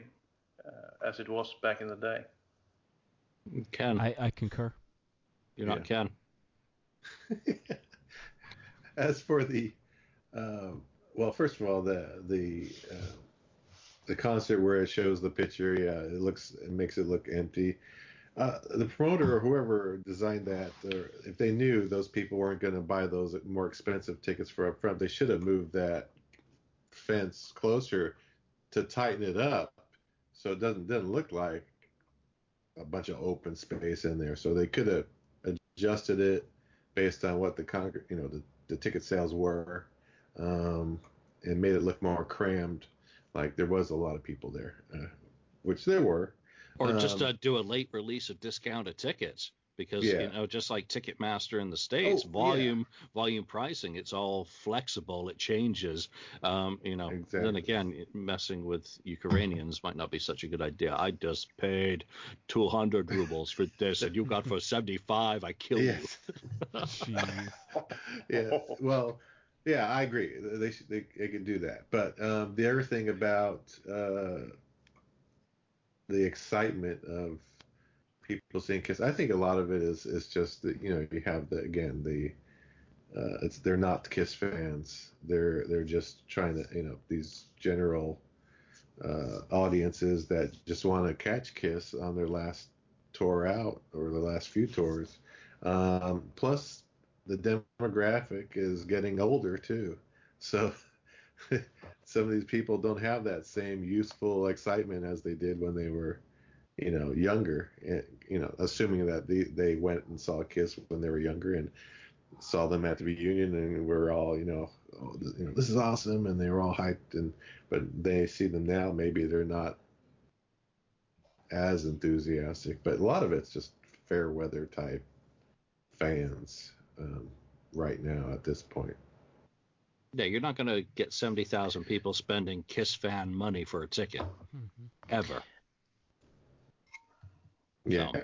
uh, as it was back in the day. Ken, I, I concur. you're not Ken. As for the, um, well, first of all, the the uh, the concert where it shows the picture, yeah, it looks it makes it look empty. Uh, the promoter or whoever designed that, or if they knew those people weren't going to buy those more expensive tickets for up front, they should have moved that fence closer to tighten it up so it doesn't doesn't look like a bunch of open space in there. So they could have adjusted it based on what the con- you know the, the ticket sales were, um, and made it look more crammed, like there was a lot of people there, uh, which there were. Or just Um, uh, do a late release of discounted tickets because Yeah. you know just like Ticketmaster in the states, Oh, yeah. volume volume pricing, it's all flexible, it changes. Um, you know, then again, messing with Ukrainians might not be such a good idea. I just paid 200 rubles for this, and you got for 75. I kill Yes. Jeez. yeah. Well, yeah, I agree. They they, they can do that. But um, the other thing about uh, the excitement of people seeing Kiss, I think a lot of it is is just that you know you have the again the uh, it's they're not Kiss fans. They're they're just trying to you know these general uh, audiences that just want to catch Kiss on their last tour out or the last few tours. Um, plus, the demographic is getting older too, so some of these people don't have that same youthful excitement as they did when they were, you know, younger. And, you know, assuming that they they went and saw Kiss when they were younger and saw them at the reunion and we're all, you know, oh, you know, this is awesome, and they were all hyped. And but they see them now, maybe they're not as enthusiastic. But a lot of it's just fair weather type fans um, right now at this point. Yeah, you're not going to get 70,000 people spending Kiss fan money for a ticket Mhm. ever. Yeah. yeah.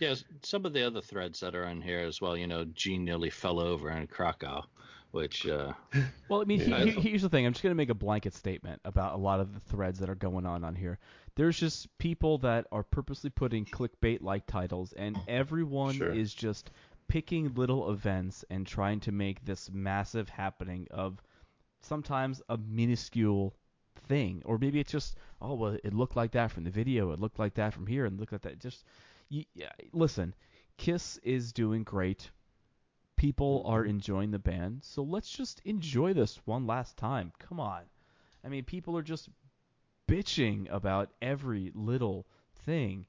Yeah. some of the other threads that are in here as well. You know, Gene nearly fell over in Krakow, which uh, Well, I mean, he- Yeah. he- here's the thing. I'm just going to make a blanket statement about a lot of the threads that are going on on here. There's just people that are purposely putting clickbait-like titles, and everyone Sure. is just picking little events and trying to make this massive happening of sometimes a minuscule thing, or maybe it's just oh well, it looked like that from the video, it looked like that from here, and look at that. Just you, yeah, listen, Kiss is doing great. people mm-hmm. are enjoying the band, so let's just enjoy this one last time. Come on. I mean, people are just bitching about every little thing.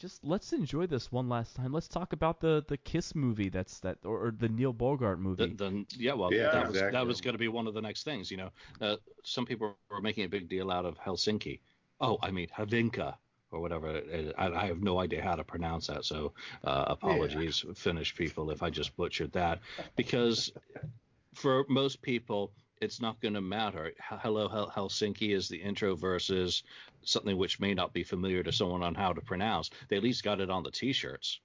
Just let's enjoy this one last time. Let's talk about the the Kiss movie that's that or, or the Neil Bogart movie. The, the, yeah, well, Yeah, that was that was going to be one of the next things. You know, uh, some people were making a big deal out of Helsinki. Oh, I mean Havinka or whatever. I, I have no idea how to pronounce that, so uh, apologies, Finnish people, if I just butchered that. Because for most people, it's not going to matter. Hello, Hel- Helsinki is the intro versus something which may not be familiar to someone on how to pronounce. They at least got it on the T-shirts,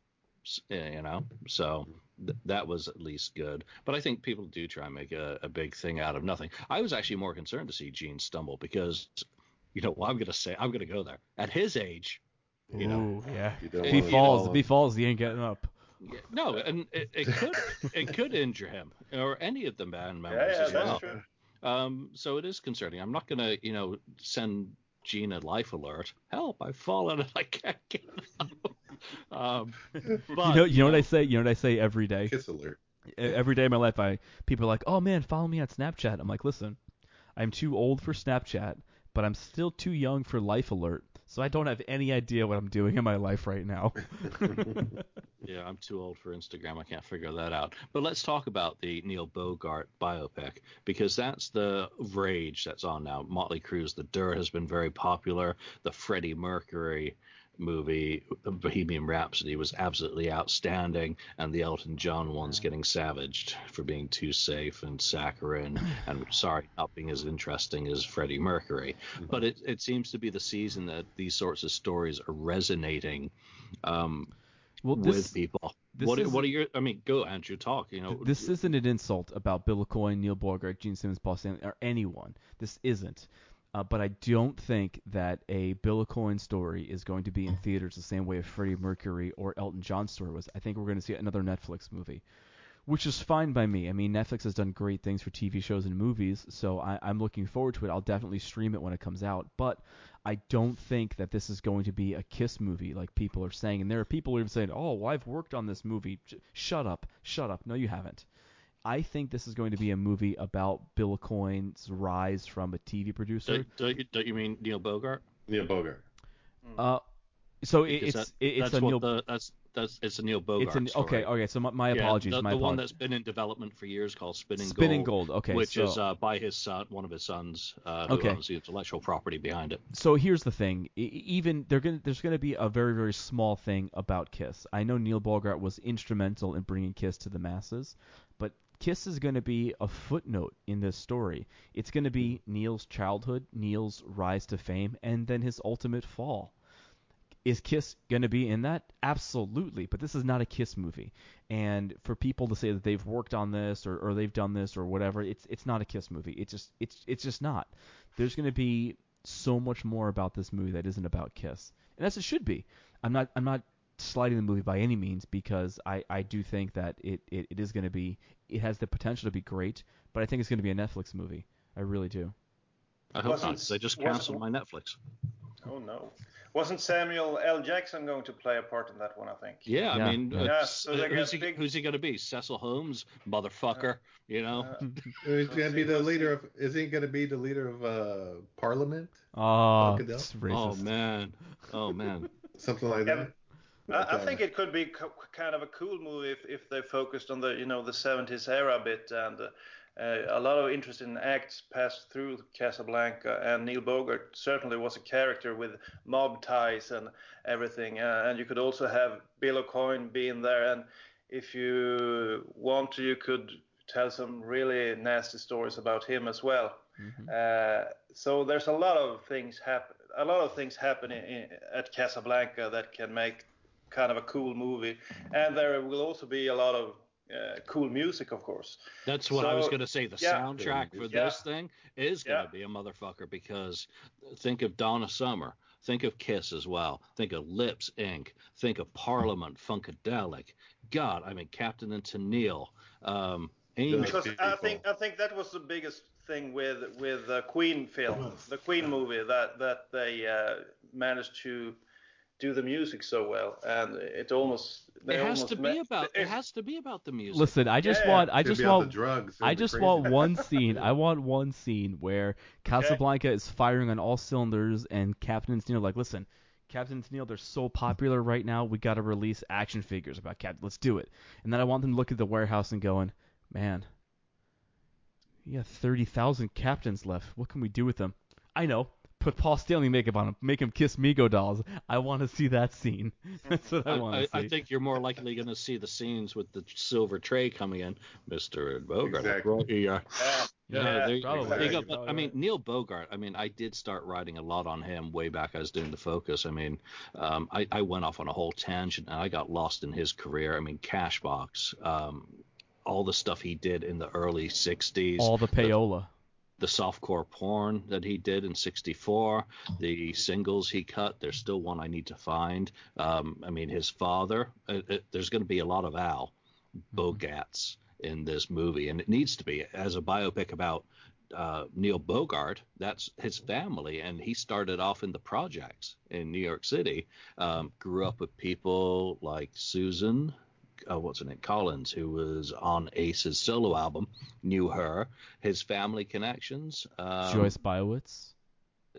eh, you know. So th- that was at least good. But I think people do try and make a, a big thing out of nothing. I was actually more concerned to see Gene stumble because, you know, well, I'm going to say I'm going to go there. At his age, you know, Ooh, yeah. You If he falls, if he falls, he ain't getting up. Yeah, no, and it, it could it could injure him or any of the band members yeah, as that's well. true. Um, so it is concerning. I'm not gonna, you know, send Gene a life alert. Help! I've fallen and I can't get up. Um, but you know, you know what I say? You know what I say every day? Kiss alert. Every day of my life, I people are like, "Oh man, follow me on Snapchat." I'm like, "Listen, I'm too old for Snapchat, but I'm still too young for Life Alert, so I don't have any idea what I'm doing in my life right now." Yeah, I'm too old for Instagram. I can't figure that out. But let's talk about the Neil Bogart biopic because that's the rage that's on now. Motley Crue's The Dirt has been very popular. The Freddie Mercury movie, Bohemian Rhapsody, was absolutely outstanding, and the Elton John one's getting savaged for being too safe and saccharine, and sorry, not being as interesting as Freddie Mercury. But it, it seems to be the season that these sorts of stories are resonating. Um, well, with people. this What, what are your? I mean, go Andrew, talk. You know, this isn't an insult about Bill Aucoin, Neil Bogart, Gene Simmons, Paul Stanley, or anyone. This isn't. Uh, but I don't think that a Bill Aucoin story is going to be in theaters the same way a Freddie Mercury or Elton John story was. I think we're going to see another Netflix movie, which is fine by me. I mean, Netflix has done great things for TV shows and movies, so I, I'm looking forward to it. I'll definitely stream it when it comes out. But I don't think that this is going to be a Kiss movie like people are saying. And there are people who are saying, "Oh, well, I've worked on this movie." Shut up, shut up. No, you haven't. I think this is going to be a movie about Bill Aucoin's rise from a TV producer. don't, don't, you, don't you mean Neil Bogart? Neil Bogart. Uh, so it, it's that- it, it's that's a Neil. the that's that's it's a Neil Bogart it's an story. okay. Okay, so my, my Yeah, apologies. The, my the one that's been in development for years called Spinning, Spinning Gold, Gold. Okay, which so is uh, by his son, one of his sons, uh, who Okay. owns the intellectual property behind it. so here's the thing. Even they're gonna, there's going to be a very very small thing about Kiss. I know Neil Bogart was instrumental in bringing Kiss to the masses, but Kiss is going to be a footnote in this story. It's going to be hmm. Neil's childhood, Neil's rise to fame, and then his ultimate fall. Is Kiss going to be in that? Absolutely, but this is not a Kiss movie. And for people to say that they've worked on this or, or they've done this or whatever, it's it's not a Kiss movie. It's just it's it's just not. There's going to be so much more about this movie that isn't about Kiss, and as it should be. I'm not I'm not slighting the movie by any means because I, I do think that it, it, it is going to be it has the potential to be great, but I think it's going to be a Netflix movie. I really do. I hope Wasn't- not, 'cause they just canceled my Netflix. Oh no. Wasn't Samuel L. Jackson going to play a part in that one? I think. Yeah, Yeah, I mean, yeah. uh, Yeah, so they who's, he, big- who's he going to be? Cecil Holmes, motherfucker. You know, Uh, He's gonna be the leader of. Is he gonna be the leader of uh, Parliament? Oh, Goodell? racist. oh man, oh man. Something like Yeah, that. I, I think it could be co- kind of a cool movie if, if they focused on the you know the 70s era a bit and uh, a lot of interesting acts passed through Casablanca and Neil Bogart certainly was a character with mob ties and everything uh, and you could also have Bill Aucoin being there and if you want to you could tell some really nasty stories about him as well. Mhm. Uh, so there's a lot of things happen. A lot of things happen in, in, at Casablanca that can make kind of a cool movie, and there will also be a lot of uh, cool music, of course. That's what I was going to say. The yeah. soundtrack for Yeah. this thing is going to Yeah. be a motherfucker because think of Donna Summer. Think of Kiss as well. Think of Lips Inc. Think of Parliament, Funkadelic. God, I mean Captain and Tennille. Um, Angel. Those Because I think I think that was the biggest thing with with the Queen film, the Queen movie that that they uh, managed to do the music so well, and it almost it has to be about it has to be about the music. Listen, I just Yeah, want I just want the drugs. I just crazy- want one scene. I want one scene where Casablanca is firing on all cylinders and Captain Tennille like, listen, Captain Tennille, they're so popular right now. We got to release action figures about Captain. Let's do it. And then I want them to look at the warehouse and going, man, you got thirty thousand captains left. What can we do with them? I know. Put Paul Stanley makeup on him. Make him kiss Mego dolls. I want to see that scene. That's what I, I, want to see. I think you're more likely going to see the scenes with the silver tray coming in, Mr. Bogart. Exactly. Yeah. Yeah, Yeah, Yeah, there you probably. go. You go. Exactly. But, I mean, Neil Bogart. I mean, I did start writing a lot on him way back. I was doing the Focus. I mean, um, I, I went off on a whole tangent and I got lost in his career. I mean, Cashbox, um, all the stuff he did in the early '60s, all the payola. the softcore porn that he did in '64, the singles he cut. There's still one I need to find. Um, I mean, his father. Uh, uh, there's going to be a lot of Al Bogatz in this movie, and it needs to be as a biopic about uh, Neil Bogart. That's his family, and he started off in the projects in New York City. Um, grew up with people like Susan. Uh, what's her name? Collins, who was on Ace's solo album, knew her. His family connections. Um, Joyce Biawitz.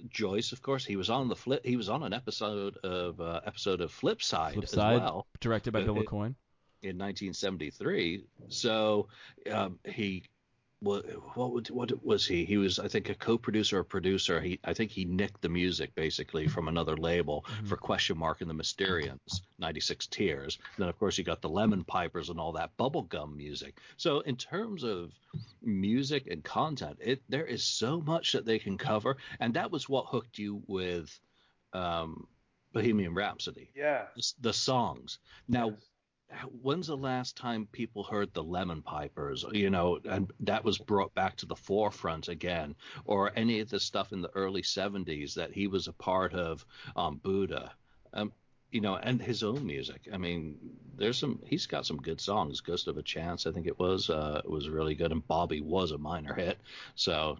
Joyce, of course, he was on the flip. He was on an episode of uh, episode of Flipside, Flip as well directed by Uh, Bill Aucoin. in 1973. So um, he what what what was he? He was I think a co-producer or producer. He I think he nicked the music basically from another label for Question Mark and the Mysterians, 96 Tears. then of course you got the Lemon Pipers and all that bubblegum music. So in terms of music and content, it there is so much that they can cover, and that was what hooked you with um, Bohemian Rhapsody yeah. the, the songs. Now, when's the last time people heard the Lemon Pipers? You know, and that was brought back to the forefront again, or any of the stuff in the early '70s that he was a part of on Buddah. Um, you know, and his own music. I mean, there's some. He's got some good songs. Ghost of a Chance, I think it was, uh, was really good, and Bobby was a minor hit. So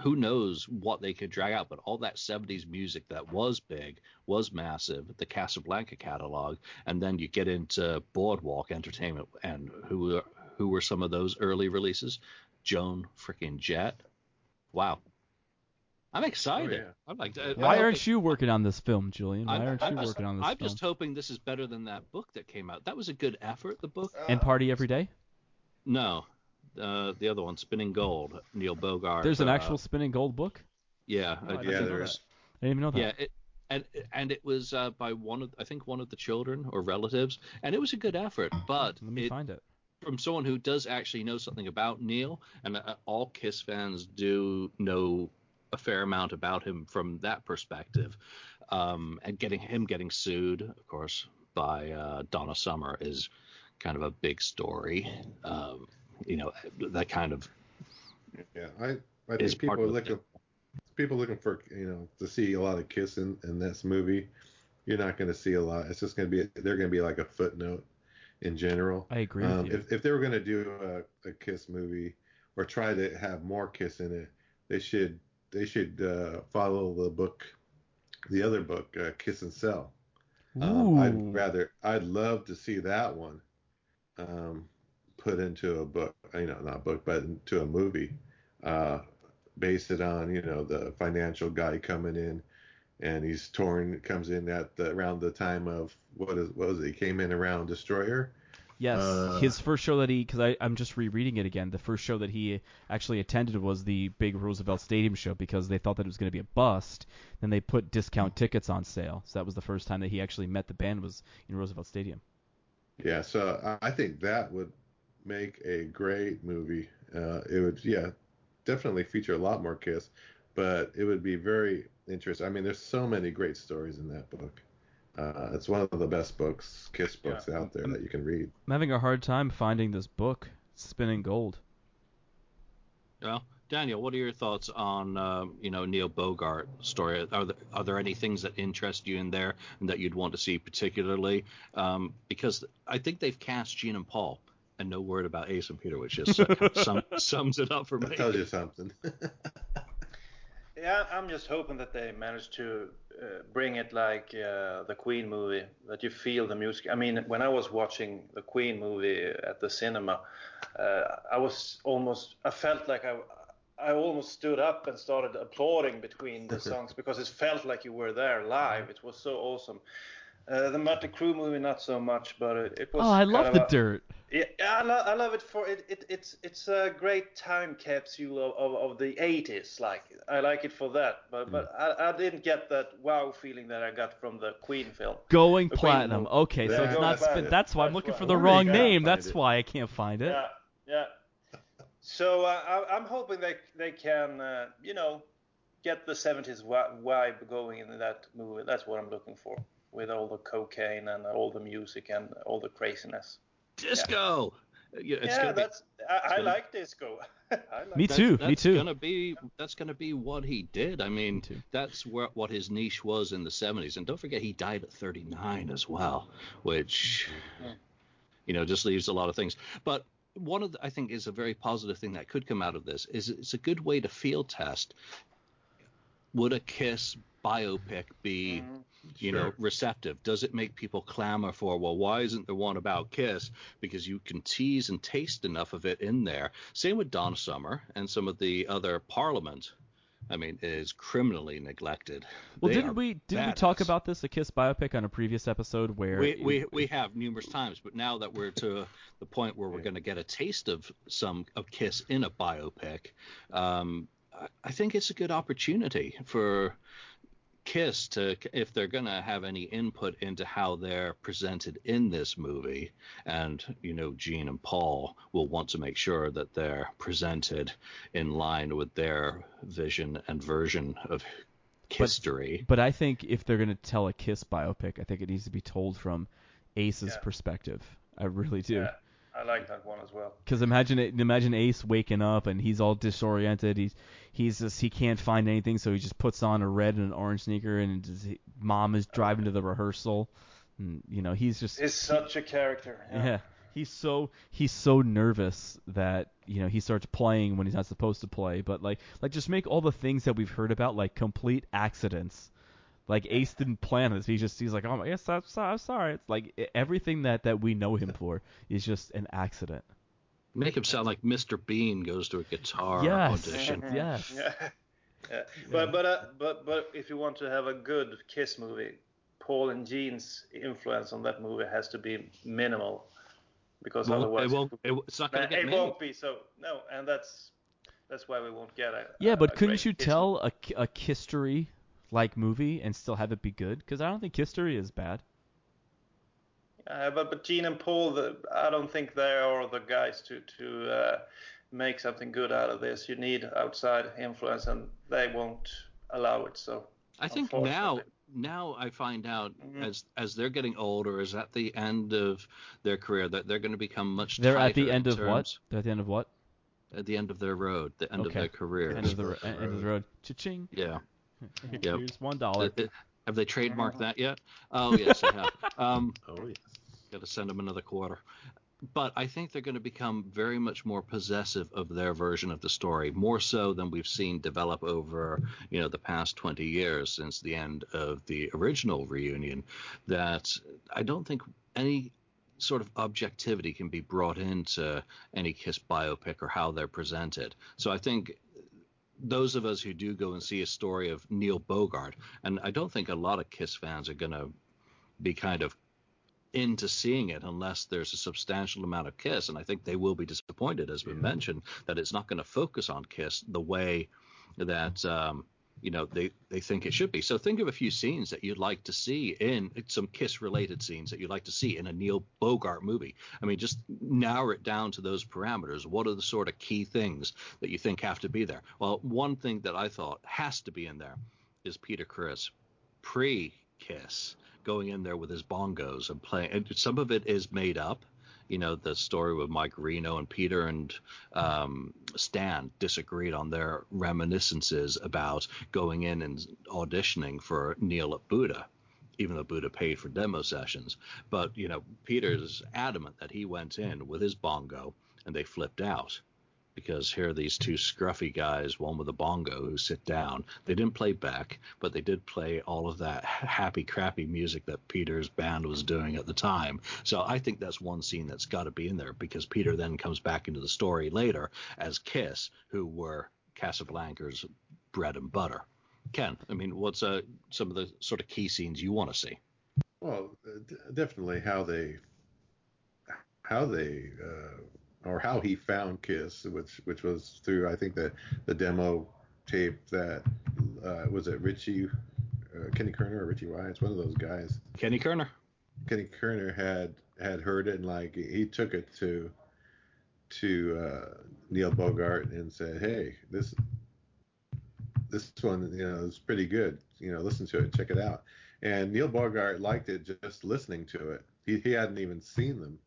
who knows what they could drag out, but all that 70s music that was big, was massive, the Casablanca catalog, and then you get into Boardwalk Entertainment, and who were, who were some of those early releases? Joan freaking Jett. Wow. I'm excited. Oh, yeah. I'm like, uh, Why aren't you working on this film, Julian? Why I'm- aren't I'm you just- working on this film? I'm film? just hoping this is better than that book that came out. That was a good effort, the book. And Party Every Day? No, uh, the other one, Spinning Gold, Neil Bogart. There's an uh, actual spinning gold book? Yeah, Oh, I Yeah, there is. I didn't even know that. Yeah, it, and and it was uh, by one of I think one of the children or relatives, and it was a good effort. But Let me it, find it. from someone who does actually know something about Neil, and uh, all Kiss fans do know a fair amount about him from that perspective, um, and getting him getting sued, of course, by uh, Donna Summer is kind of a big story. Um, you know, that kind of Yeah, I I think people are of the looking people looking for you know to see a lot of Kiss in, in this movie. You're not going to see a lot. It's just going to be they're going to be like a footnote in general. I agree Um, with you. if if they were going to do a, a Kiss movie or try to have more Kiss in it, they should they should uh, follow the book, the other book, uh, Kiss and Sell. Um, I'd rather I'd love to see that one um, put into a book, you know, not a book, but into a movie. Uh, base it on, you know, the financial guy coming in and he's torn comes in at the, around the time of what is what was it? He came in around Destroyer. Yes, Uh, his first show that he, because I'm just rereading it again. The first show that he actually attended was the big Roosevelt Stadium show because they thought that it was going to be a bust. Then they put discount tickets on sale. So that was the first time that he actually met the band was in Roosevelt Stadium. Yeah, so I think that would make a great movie. Uh, it would, yeah, definitely feature a lot more Kiss, but it would be very interesting. I mean, there's so many great stories in that book. Uh, it's one of the best books, Kiss books out there that you can read. I'm having a hard time finding this book, Spinning Gold. Well, Daniel, what are your thoughts on um, you know Neil Bogart story? Are there, are there any things that interest you in there and that you'd want to see particularly? Um, because I think they've cast Gene and Paul, and no word about Ace and Peter, which just uh, sum, sums it up for me. That tells you something. Yeah, I'm just hoping that they manage to uh, uh, bring it like uh, the Queen movie, that you feel the music. I mean, when I was watching the Queen movie at the cinema, uh, I was almost, I felt like I, I almost stood up and started applauding between the songs because it felt like you were there live. It was so awesome. Uh, the Mötley Crüe movie, not so much, but it, it was. Oh, I love the a- dirt. Yeah, I, lo- I love it for it, it. It's it's a great time capsule of, of, of the 80s. Like I like it for that, but but I, I didn't get that wow feeling that I got from the Queen film. Going The platinum. movie. Okay, so it's not spin. platinum. That's why I'm looking why- for the wrong name. That's it. why I can't find it. Yeah, yeah. So uh, I, I'm hoping they they can uh, you know get the 70s vibe going in that movie. That's what I'm looking for with all the cocaine and all the music and all the craziness. Disco. Yeah, it's yeah, gonna be- that's I, I gonna- like disco. I like Me That's- too. That's me too. Gonna be that's gonna be what he did. I mean, too. that's where, what his niche was in the '70s. And don't forget, he died at 39 as well, which mm-hmm. you know just leaves a lot of things. But one of the, I think is a very positive thing that could come out of this is it's a good way to field test. Would a Kiss biopic be you know receptive? Does it make people clamor for well why isn't there one about kiss? Because you can tease and taste enough of it in there. Same with donna summer and some of the other parliament. I mean is criminally neglected. Well, They didn't we didn't we talk about this a Kiss biopic on a previous episode where we, we we have numerous times but now that we're to the point where we're going to get a taste of some of kiss in a biopic um I- i think it's a good opportunity for Kiss to if they're going to have any input into how they're presented in this movie and you know Gene and Paul will want to make sure that they're presented in line with their vision and version of history. But I think if they're gonna tell a Kiss biopic, I think it needs to be told from Ace's Yeah. perspective. I really do. Yeah, I like that one as well. Because imagine it, imagine Ace waking up and he's all disoriented. He's he's just he can't find anything, so he just puts on a red and an orange sneaker, and just, mom is driving to the rehearsal, and you know he's just It's such a character. yeah. He's so he's so nervous that you know he starts playing when he's not supposed to play. But like like just make all the things that we've heard about like complete accidents. Like Ace didn't plan this. He just he's like oh my yes I'm sorry, I'm sorry. It's like everything that that we know him for is just an accident. Make him sound like Mr. Bean goes to a guitar Yes. audition. Yes. Yeah. yeah. But but uh, but but if you want to have a good Kiss movie, Paul and Gene's influence on that movie has to be minimal, because Well, otherwise it won't, it, it's not going to get it made. won't be. So no, and that's that's why we won't get it. Yeah, but a couldn't great you Kiss tell a a Kisstory like movie and still have it be good? Because I don't think History is bad. Uh, but but Gene and Paul, the, I don't think they are the guys to to uh, make something good out of this. You need outside influence, and they won't allow it. So I think now now I find out Mhm. as as they're getting older, is at the end of their career that they're going to become much. They're at the end in of what? They're at the end of what? At the end of their road, the end of their career. End of the end of the road. Cha-ching. yeah. Here's one dollar. Uh, uh, Have they trademarked that yet? Oh yes, they have. Um, Oh yes. Got to send them another quarter. But I think they're going to become very much more possessive of their version of the story, more so than we've seen develop over, you know, the past 20 years since the end of the original reunion. That I don't think any sort of objectivity can be brought into any Kiss biopic or how they're presented. So I think those of us who do go and see a story of Neil Bogart, and I don't think a lot of Kiss fans are going to be kind of into seeing it unless there's a substantial amount of Kiss, and I think they will be disappointed, as we mentioned, that it's not going to focus on Kiss the way that um, you know they they think it should be. So think of a few scenes that you'd like to see in some Kiss-related scenes that you'd like to see in a Neil Bogart movie. I mean, just narrow it down to those parameters. What are the sort of key things that you think have to be there? Well, one thing that I thought has to be in there is Peter Criss pre-Kiss going in there with his bongos and playing. And some of it is made up. You know, the story with Mike Reno and Peter and um, Stan disagreed on their reminiscences about going in and auditioning for Neil at Buddah, even though Buddah paid for demo sessions. But, you know, Peter's adamant that he went in with his bongo and they flipped out because here are these two scruffy guys, one with a bongo, who sit down. They didn't play back, but they did play all of that happy, crappy music that Peter's band was doing at the time. So I think that's one scene that's got to be in there because Peter then comes back into the story later as Kiss, who were Casablanca's bread and butter. Ken, I mean, what's uh, some of the sort of key scenes you want to see? Well, d- definitely how they how they uh, or how he found Kiss, which which was through I think the the demo tape that uh, was it Richie uh, Kenny Kerner or Richie Wise, one of those guys. Kenny Kerner. Kenny Kerner had had heard it and like he took it to to uh, Neil Bogart and said, "Hey, this this one you know is pretty good. You know, listen to it, check it out." And Neil Bogart liked it just listening to it. He he hadn't even seen them.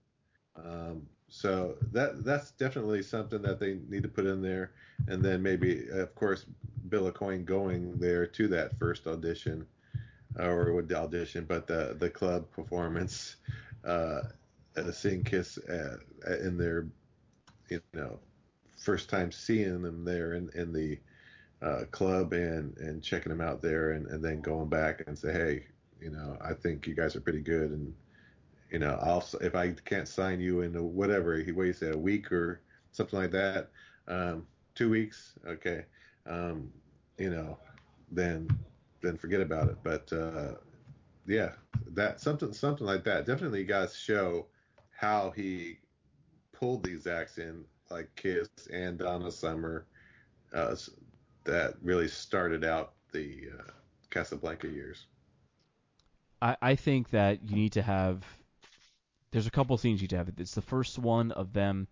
Um, so that that's definitely something that they need to put in there, and then maybe, of course, Bill Aucoin going there to that first audition, or with the audition, but the the club performance, uh, seeing Kiss at, at, in their, you know, first time seeing them there in in the uh, club and and checking them out there, and and then going back and say, hey, you know, I think you guys are pretty good, and you know, I'll if I can't sign you in a, whatever he waits a week or something like that, um, two weeks, okay, um, you know, then then forget about it. But uh, yeah, that something something like that definitely you got to show how he pulled these acts in, like Kiss and Donna Summer, uh, that really started out the uh, Casablanca years. I, I think that you need to have there's a couple scenes you have. It's the first one of them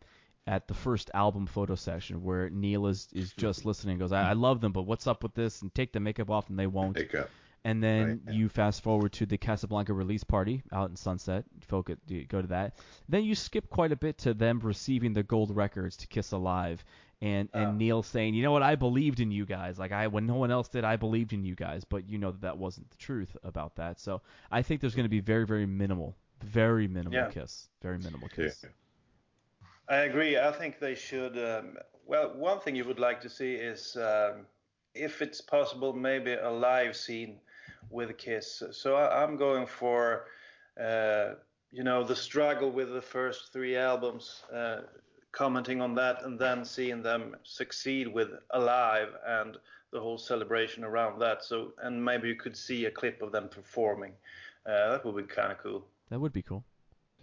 at the first album photo session where Neil is is just listening and goes, I, I love them, but what's up with this? And take the makeup off, and they won't. Makeup. And then right. you fast forward to the Casablanca release party out in Sunset. Focus, go to that. Then you skip quite a bit to them receiving the gold records to Kiss Alive, and and uh, Neil saying, you know what, I believed in you guys. Like I, when no one else did, I believed in you guys. But you know that that wasn't the truth about that. So I think there's going to be very very minimal very minimal yeah. kiss. Very minimal kiss. Yeah. I agree. I think they should. Um, well, one thing you would like to see is, um, if it's possible, maybe a live scene with a kiss. So I, am going for, uh, you know, the struggle with the first three albums, uh, commenting on that, and then seeing them succeed with Alive and the whole celebration around that. So, and maybe you could see a clip of them performing. Uh, that would be kind of cool. That would be cool.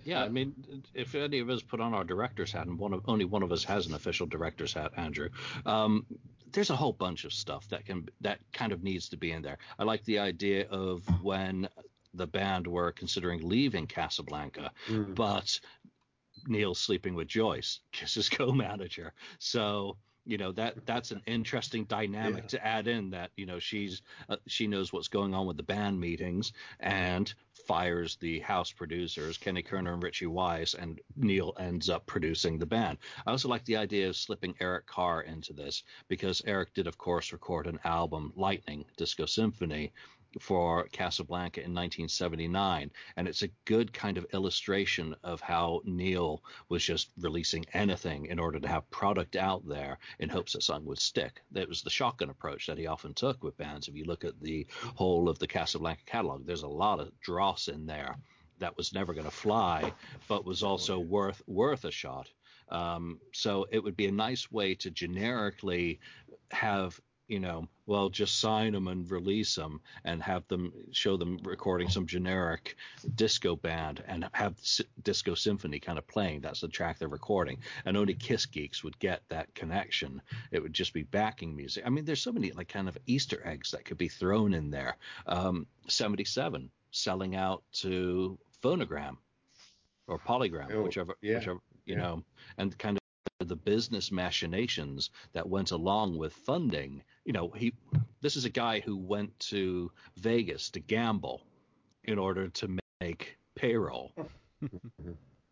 Yeah, I mean, if any of us put on our director's hat, and one of, only one of us has an official director's hat, Andrew, um, there's a whole bunch of stuff that can that kind of needs to be in there. I like the idea of when the band were considering leaving Casablanca, mm. but Neil sleeping with Joyce, Kiss's co-manager. So you know that that's an interesting dynamic yeah. to add in that you know she's uh, she knows what's going on with the band meetings and fires the house producers Kenny Kerner and Richie Wise and Neil ends up producing the band. I also like the idea of slipping Eric Carr into this because Eric did of course record an album Lightning Disco Symphony for Casablanca in 1979, and it's a good kind of illustration of how Neil was just releasing anything in order to have product out there in hopes that something would stick. That was the shotgun approach that he often took with bands. If you look at the whole of the Casablanca catalog, there's a lot of dross in there that was never going to fly, but was also worth worth a shot. Um, so it would be a nice way to generically have you know, well, just sign them and release them and have them show them recording some generic disco band and have disco symphony kind of playing. That's the track they're recording. And only Kiss geeks would get that connection. It would just be backing music. I mean, there's so many like kind of Easter eggs that could be thrown in there. Um, 77 selling out to Phonogram or Polygram, oh, whichever, yeah, whichever, you yeah. know, and kind of the business machinations that went along with funding. You know, he this is a guy who went to Vegas to gamble in order to make payroll,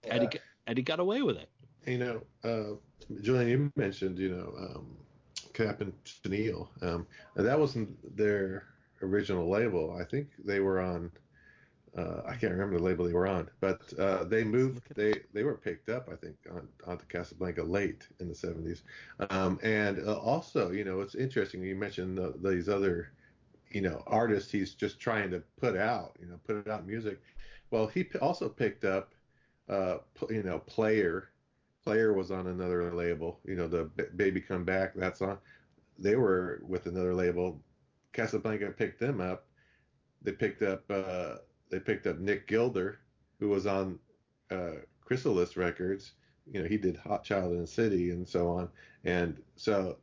and, he, and he got away with it. You know, uh, Julian, you mentioned you know um, Cap and Tennille. Um, that wasn't their original label. I think they were on uh, I can't remember the label they were on, but uh, they moved. They they were picked up, I think, on, onto Casablanca late in the 70s. Um, and uh, also, you know, it's interesting. You mentioned the, these other, you know, artists. He's just trying to put out, you know, put out music. Well, he also picked up, uh, you know, Player. Player was on another label. You know, the B- Baby Come Back. That's on. They were with another label. Casablanca picked them up. They picked up. They picked up Nick Gilder, who was on uh, Chrysalis Records. You know, he did Hot Child in the City and so on. And so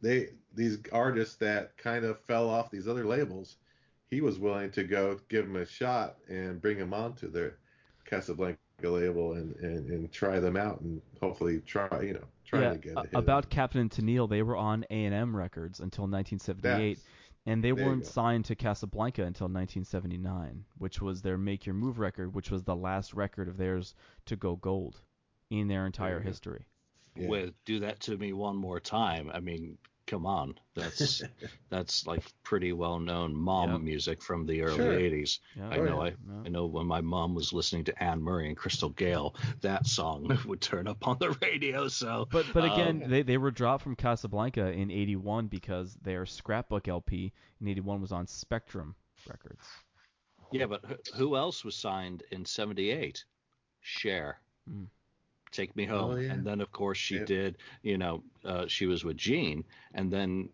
they these artists that kind of fell off these other labels, he was willing to go give them a shot and bring them onto their Casablanca label and, and, and try them out and hopefully try you know try yeah, to get a hit. about Captain and Tennille, they were on A&M Records until 1978. That's- and they there weren't signed to Casablanca until 1979, which was their Make Your Move record, which was the last record of theirs to go gold in their entire history. Yeah. With do that to me one more time. I mean, come on, that's that's like pretty well known mom Yep. music from the early Sure. 80s. Yeah. I Oh, know yeah. I, Yeah. I know when my mom was listening to Anne Murray and Crystal Gayle, that song would turn up on the radio. So, But but again, um, they they were dropped from Casablanca in '81 because their scrapbook LP in '81 was on Spectrum Records. yeah, but who else was signed in '78? Cher. Mm. Take Me Home, Oh, yeah. and then of course she did. You know, uh, she was with Gene, and then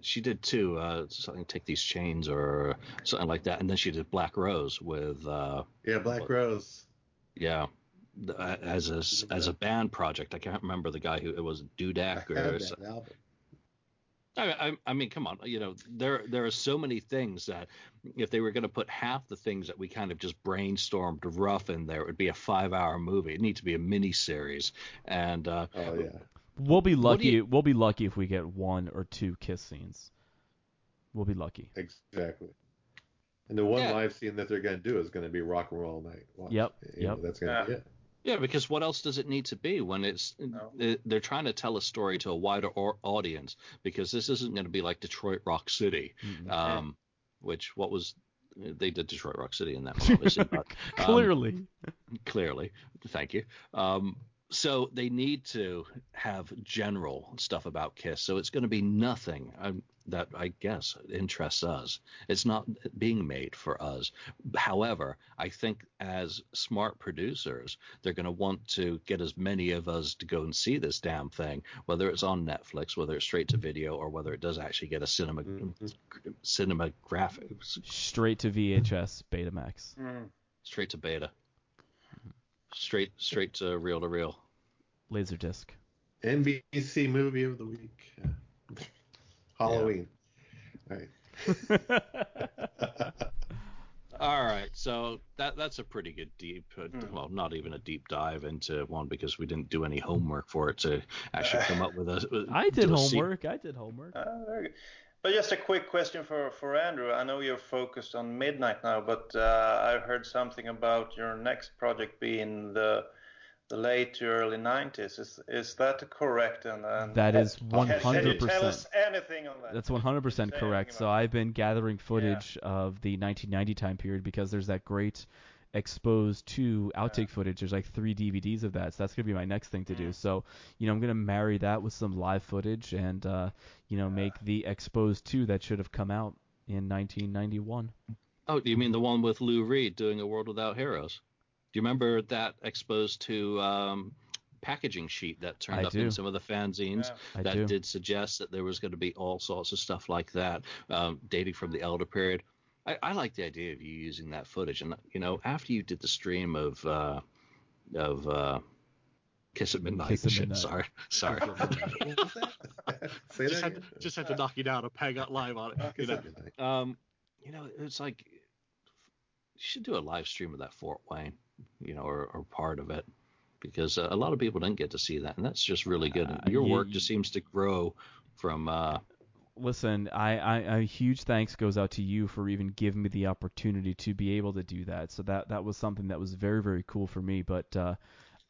she did too. Uh, something Take These Chains or something like that, and then she did Black Rose with. Uh, yeah, Black Rose. Yeah, uh, as a as a band project. I can't remember the guy who it was Dudek or. that album. I, I, I mean, come on, you know, there there are so many things that if they were going to put half the things that we kind of just brainstormed rough in there, it would be a five-hour movie. It needs to be a mini series, and uh, Oh yeah. We'll be lucky. you- We'll be lucky if we get one or two kiss scenes. We'll be lucky. Exactly. And the one Yeah. live scene that they're going to do is going to be Rock and Roll Night. Watch. Yep, You know, yep. That's going to be it. Yeah, because what else does it need to be when it's No. they're trying to tell a story to a wider or, audience? Because this isn't going to be like Detroit Rock City, Mm-mm. um, which what was they did Detroit Rock City in that one, obviously, but um, Clearly. clearly. Thank you. Um, so they need to have general stuff about Kiss. So it's going to be nothing um, that I guess interests us. It's not being made for us. However, I think as smart producers, they're going to want to get as many of us to go and see this damn thing, whether it's on Netflix, whether it's straight to video, or whether it does actually get a cinema cinematographic Straight to VHS Betamax. Mm. straight to beta, straight straight to reel to reel. Laserdisc. NBC movie of the week. Yeah. Halloween. All right. All right, so that that's a pretty good deep, uh, well, not even a deep dive into one because we didn't do any homework for it to actually come up with a. with- I did do a se- homework. I did homework. Very good. But just a quick question for, for Andrew. I know you're focused on Midnight now, but uh, I've heard something about your next project being the the late to early 90s. Is is that correct? And, and That is can, can you tell 100%. us anything on that? That's 100% correct. So I've been gathering footage of the 1990 time period because there's that great Exposed 2 outtake footage. There's like three DVDs of that. So that's gonna be my next thing to do. Mm. So you know I'm gonna marry that with some live footage and uh, you know make the exposed two that should have come out in 1991. Oh, do you mean the one with Lou Reed doing A World Without Heroes? Do you remember that Exposed 2 um, packaging sheet that turned I up do. in some of the fanzines Yeah. That do. did suggest that there was going to be all sorts of stuff like that, um, dating from the Elder period. I, I like the idea of you using that footage, and you know, after you did the stream of uh, of uh, Kiss at Midnight, Kiss at shit, Midnight. sorry, sorry, what was that? Say just that had, just had to knock you down. A peg out live on it. Oh, you know, at Midnight. um, you know, it's like you should do a live stream of that Fort Wayne, you know, or, or part of it, because uh, a lot of people didn't get to see that, and that's just really good. Uh, your yeah, work just seems to grow from. Uh, Listen, I, I a huge thanks goes out to you for even giving me the opportunity to be able to do that. So that that was something that was very very cool for me. But uh,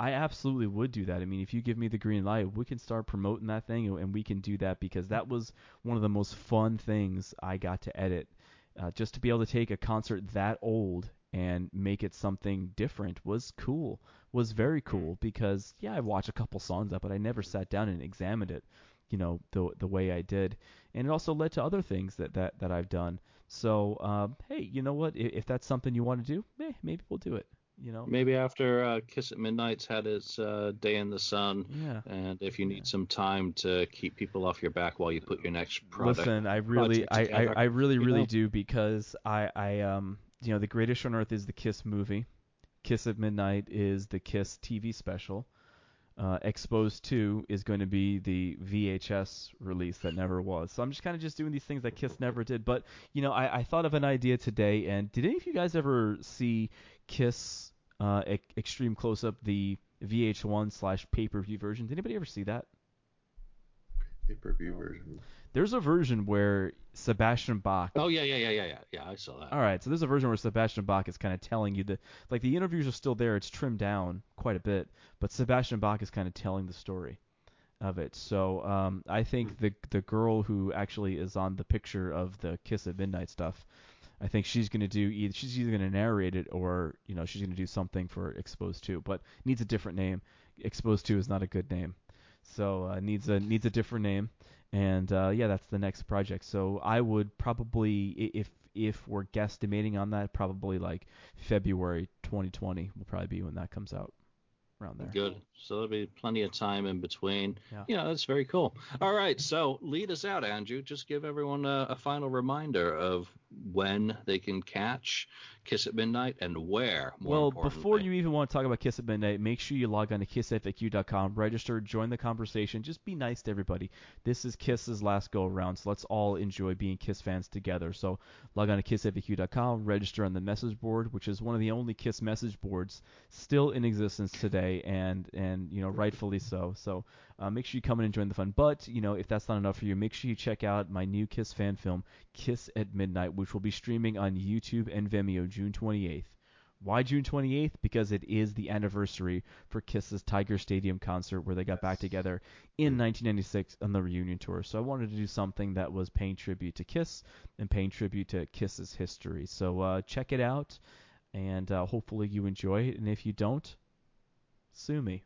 I absolutely would do that. I mean, if you give me the green light, we can start promoting that thing, and we can do that because that was one of the most fun things I got to edit. Uh, just to be able to take a concert that old and make it something different was cool. Was very cool because yeah, I watched a couple songs up, but I never sat down and examined it, you know, the the way I did. And it also led to other things that that that I've done. So um, hey, you know what? If, if that's something you want to do, eh, maybe we'll do it. You know, Maybe after uh, Kiss at Midnight's had its uh, day in the sun, yeah. and if you need some time to keep people off your back while you put your next product. Listen, I really, I, I, I really, you really know? do because I, I, um, you know, the Greatest on Earth is the Kiss movie. Kiss at Midnight is the Kiss TV special. Uh, Exposed 2 is going to be the VHS release that never was. So I'm just kind of just doing these things that Kiss never did. But you know, I, I thought of an idea today. And did any of you guys ever see Kiss uh, e- Extreme Close Up, the VH1 slash pay per view version? Did anybody ever see that? Pay per view version. There's a version where Sebastian Bach Oh yeah, yeah, yeah, yeah, yeah. Yeah, I saw that. All right, so there's a version where Sebastian Bach is kind of telling you that, like the interviews are still there. It's trimmed down quite a bit, but Sebastian Bach is kind of telling the story of it. So um, I think the the girl who actually is on the picture of the Kiss at Midnight stuff, I think she's gonna do either she's either gonna narrate it or you know she's gonna do something for Exposed 2, but needs a different name. Exposed 2 is not a good name, so uh, needs a needs a different name. And uh, yeah, that's the next project. So I would probably, if if we're guesstimating on that, probably like February 2020 will probably be when that comes out, around there. Good. So there'll be plenty of time in between. Yeah. Yeah, that's very cool. All right, so lead us out, Andrew. Just give everyone a, a final reminder of when they can catch Kiss at Midnight and where. More Well, before you even want to talk about Kiss at Midnight, make sure you log on to kissfaq.com, register, join the conversation. Just be nice to everybody. This is Kiss's last go around, so let's all enjoy being Kiss fans together. So log on to kissfaq.com, register on the message board, which is one of the only Kiss message boards still in existence today, and and you know rightfully so. So uh, make sure you come in and join the fun. But you know if that's not enough for you, make sure you check out my new Kiss fan film, Kiss at Midnight, which will be streaming on YouTube and Vimeo June 28th. Why June 28th? Because it is the anniversary for Kiss's Tiger Stadium concert where they got back together in 1996 on the reunion tour. So I wanted to do something that was paying tribute to Kiss and paying tribute to Kiss's history. So uh, check it out, and uh, hopefully you enjoy it. And if you don't, sue me.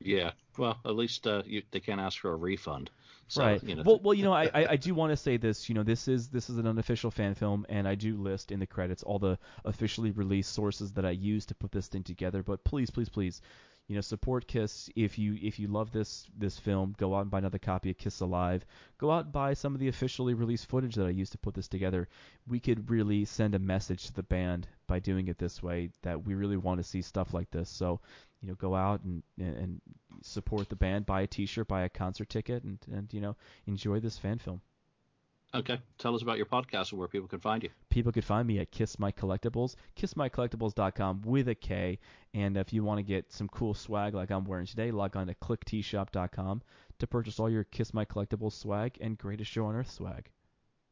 Yeah. Well, at least uh, you, they can't ask for a refund. So, right. You know, well, well, you know, I, I, I do want to say this. You know, this is this is an unofficial fan film, and I do list in the credits all the officially released sources that I used to put this thing together. But please, please, please, you know, support Kiss. If you if you love this this film, go out and buy another copy of Kiss Alive. Go out and buy some of the officially released footage that I used to put this together. We could really send a message to the band by doing it this way that we really want to see stuff like this. So, you know, go out and and support the band, buy a T-shirt, buy a concert ticket, and and you know, enjoy this fan film. Okay. Tell us about your podcast and where people can find you. People could find me at Kiss My Collectibles, kissmycollectibles.com with a K. And if you want to get some cool swag like I'm wearing today, log on to clicktshop.com to purchase all your Kiss My Collectibles swag and Greatest Show on Earth swag.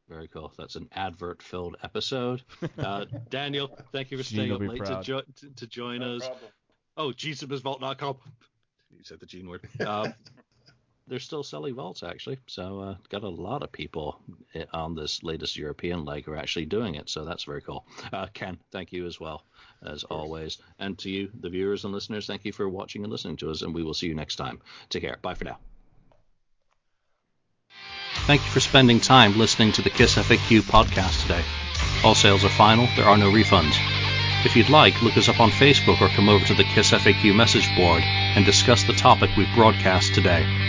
Very cool. That's an advert-filled episode. Uh, Daniel, thank you for staying up late to, proud. jo- to, to join No us. problem. Oh, jesusvault.com. You said the gene word. Um, they're still selling vaults, actually. So, uh, got a lot of people on this latest European leg who are actually doing it. So, that's very cool. Uh, Ken, thank you as well, as always. And to you, the viewers and listeners, thank you for watching and listening to us. And we will see you next time. Take care. Bye for now. Thank you for spending time listening to the Kiss FAQ podcast today. All sales are final, there are no refunds. If you'd like, look us up on Facebook or come over to the Kiss FAQ message board and discuss the topic we've broadcast today.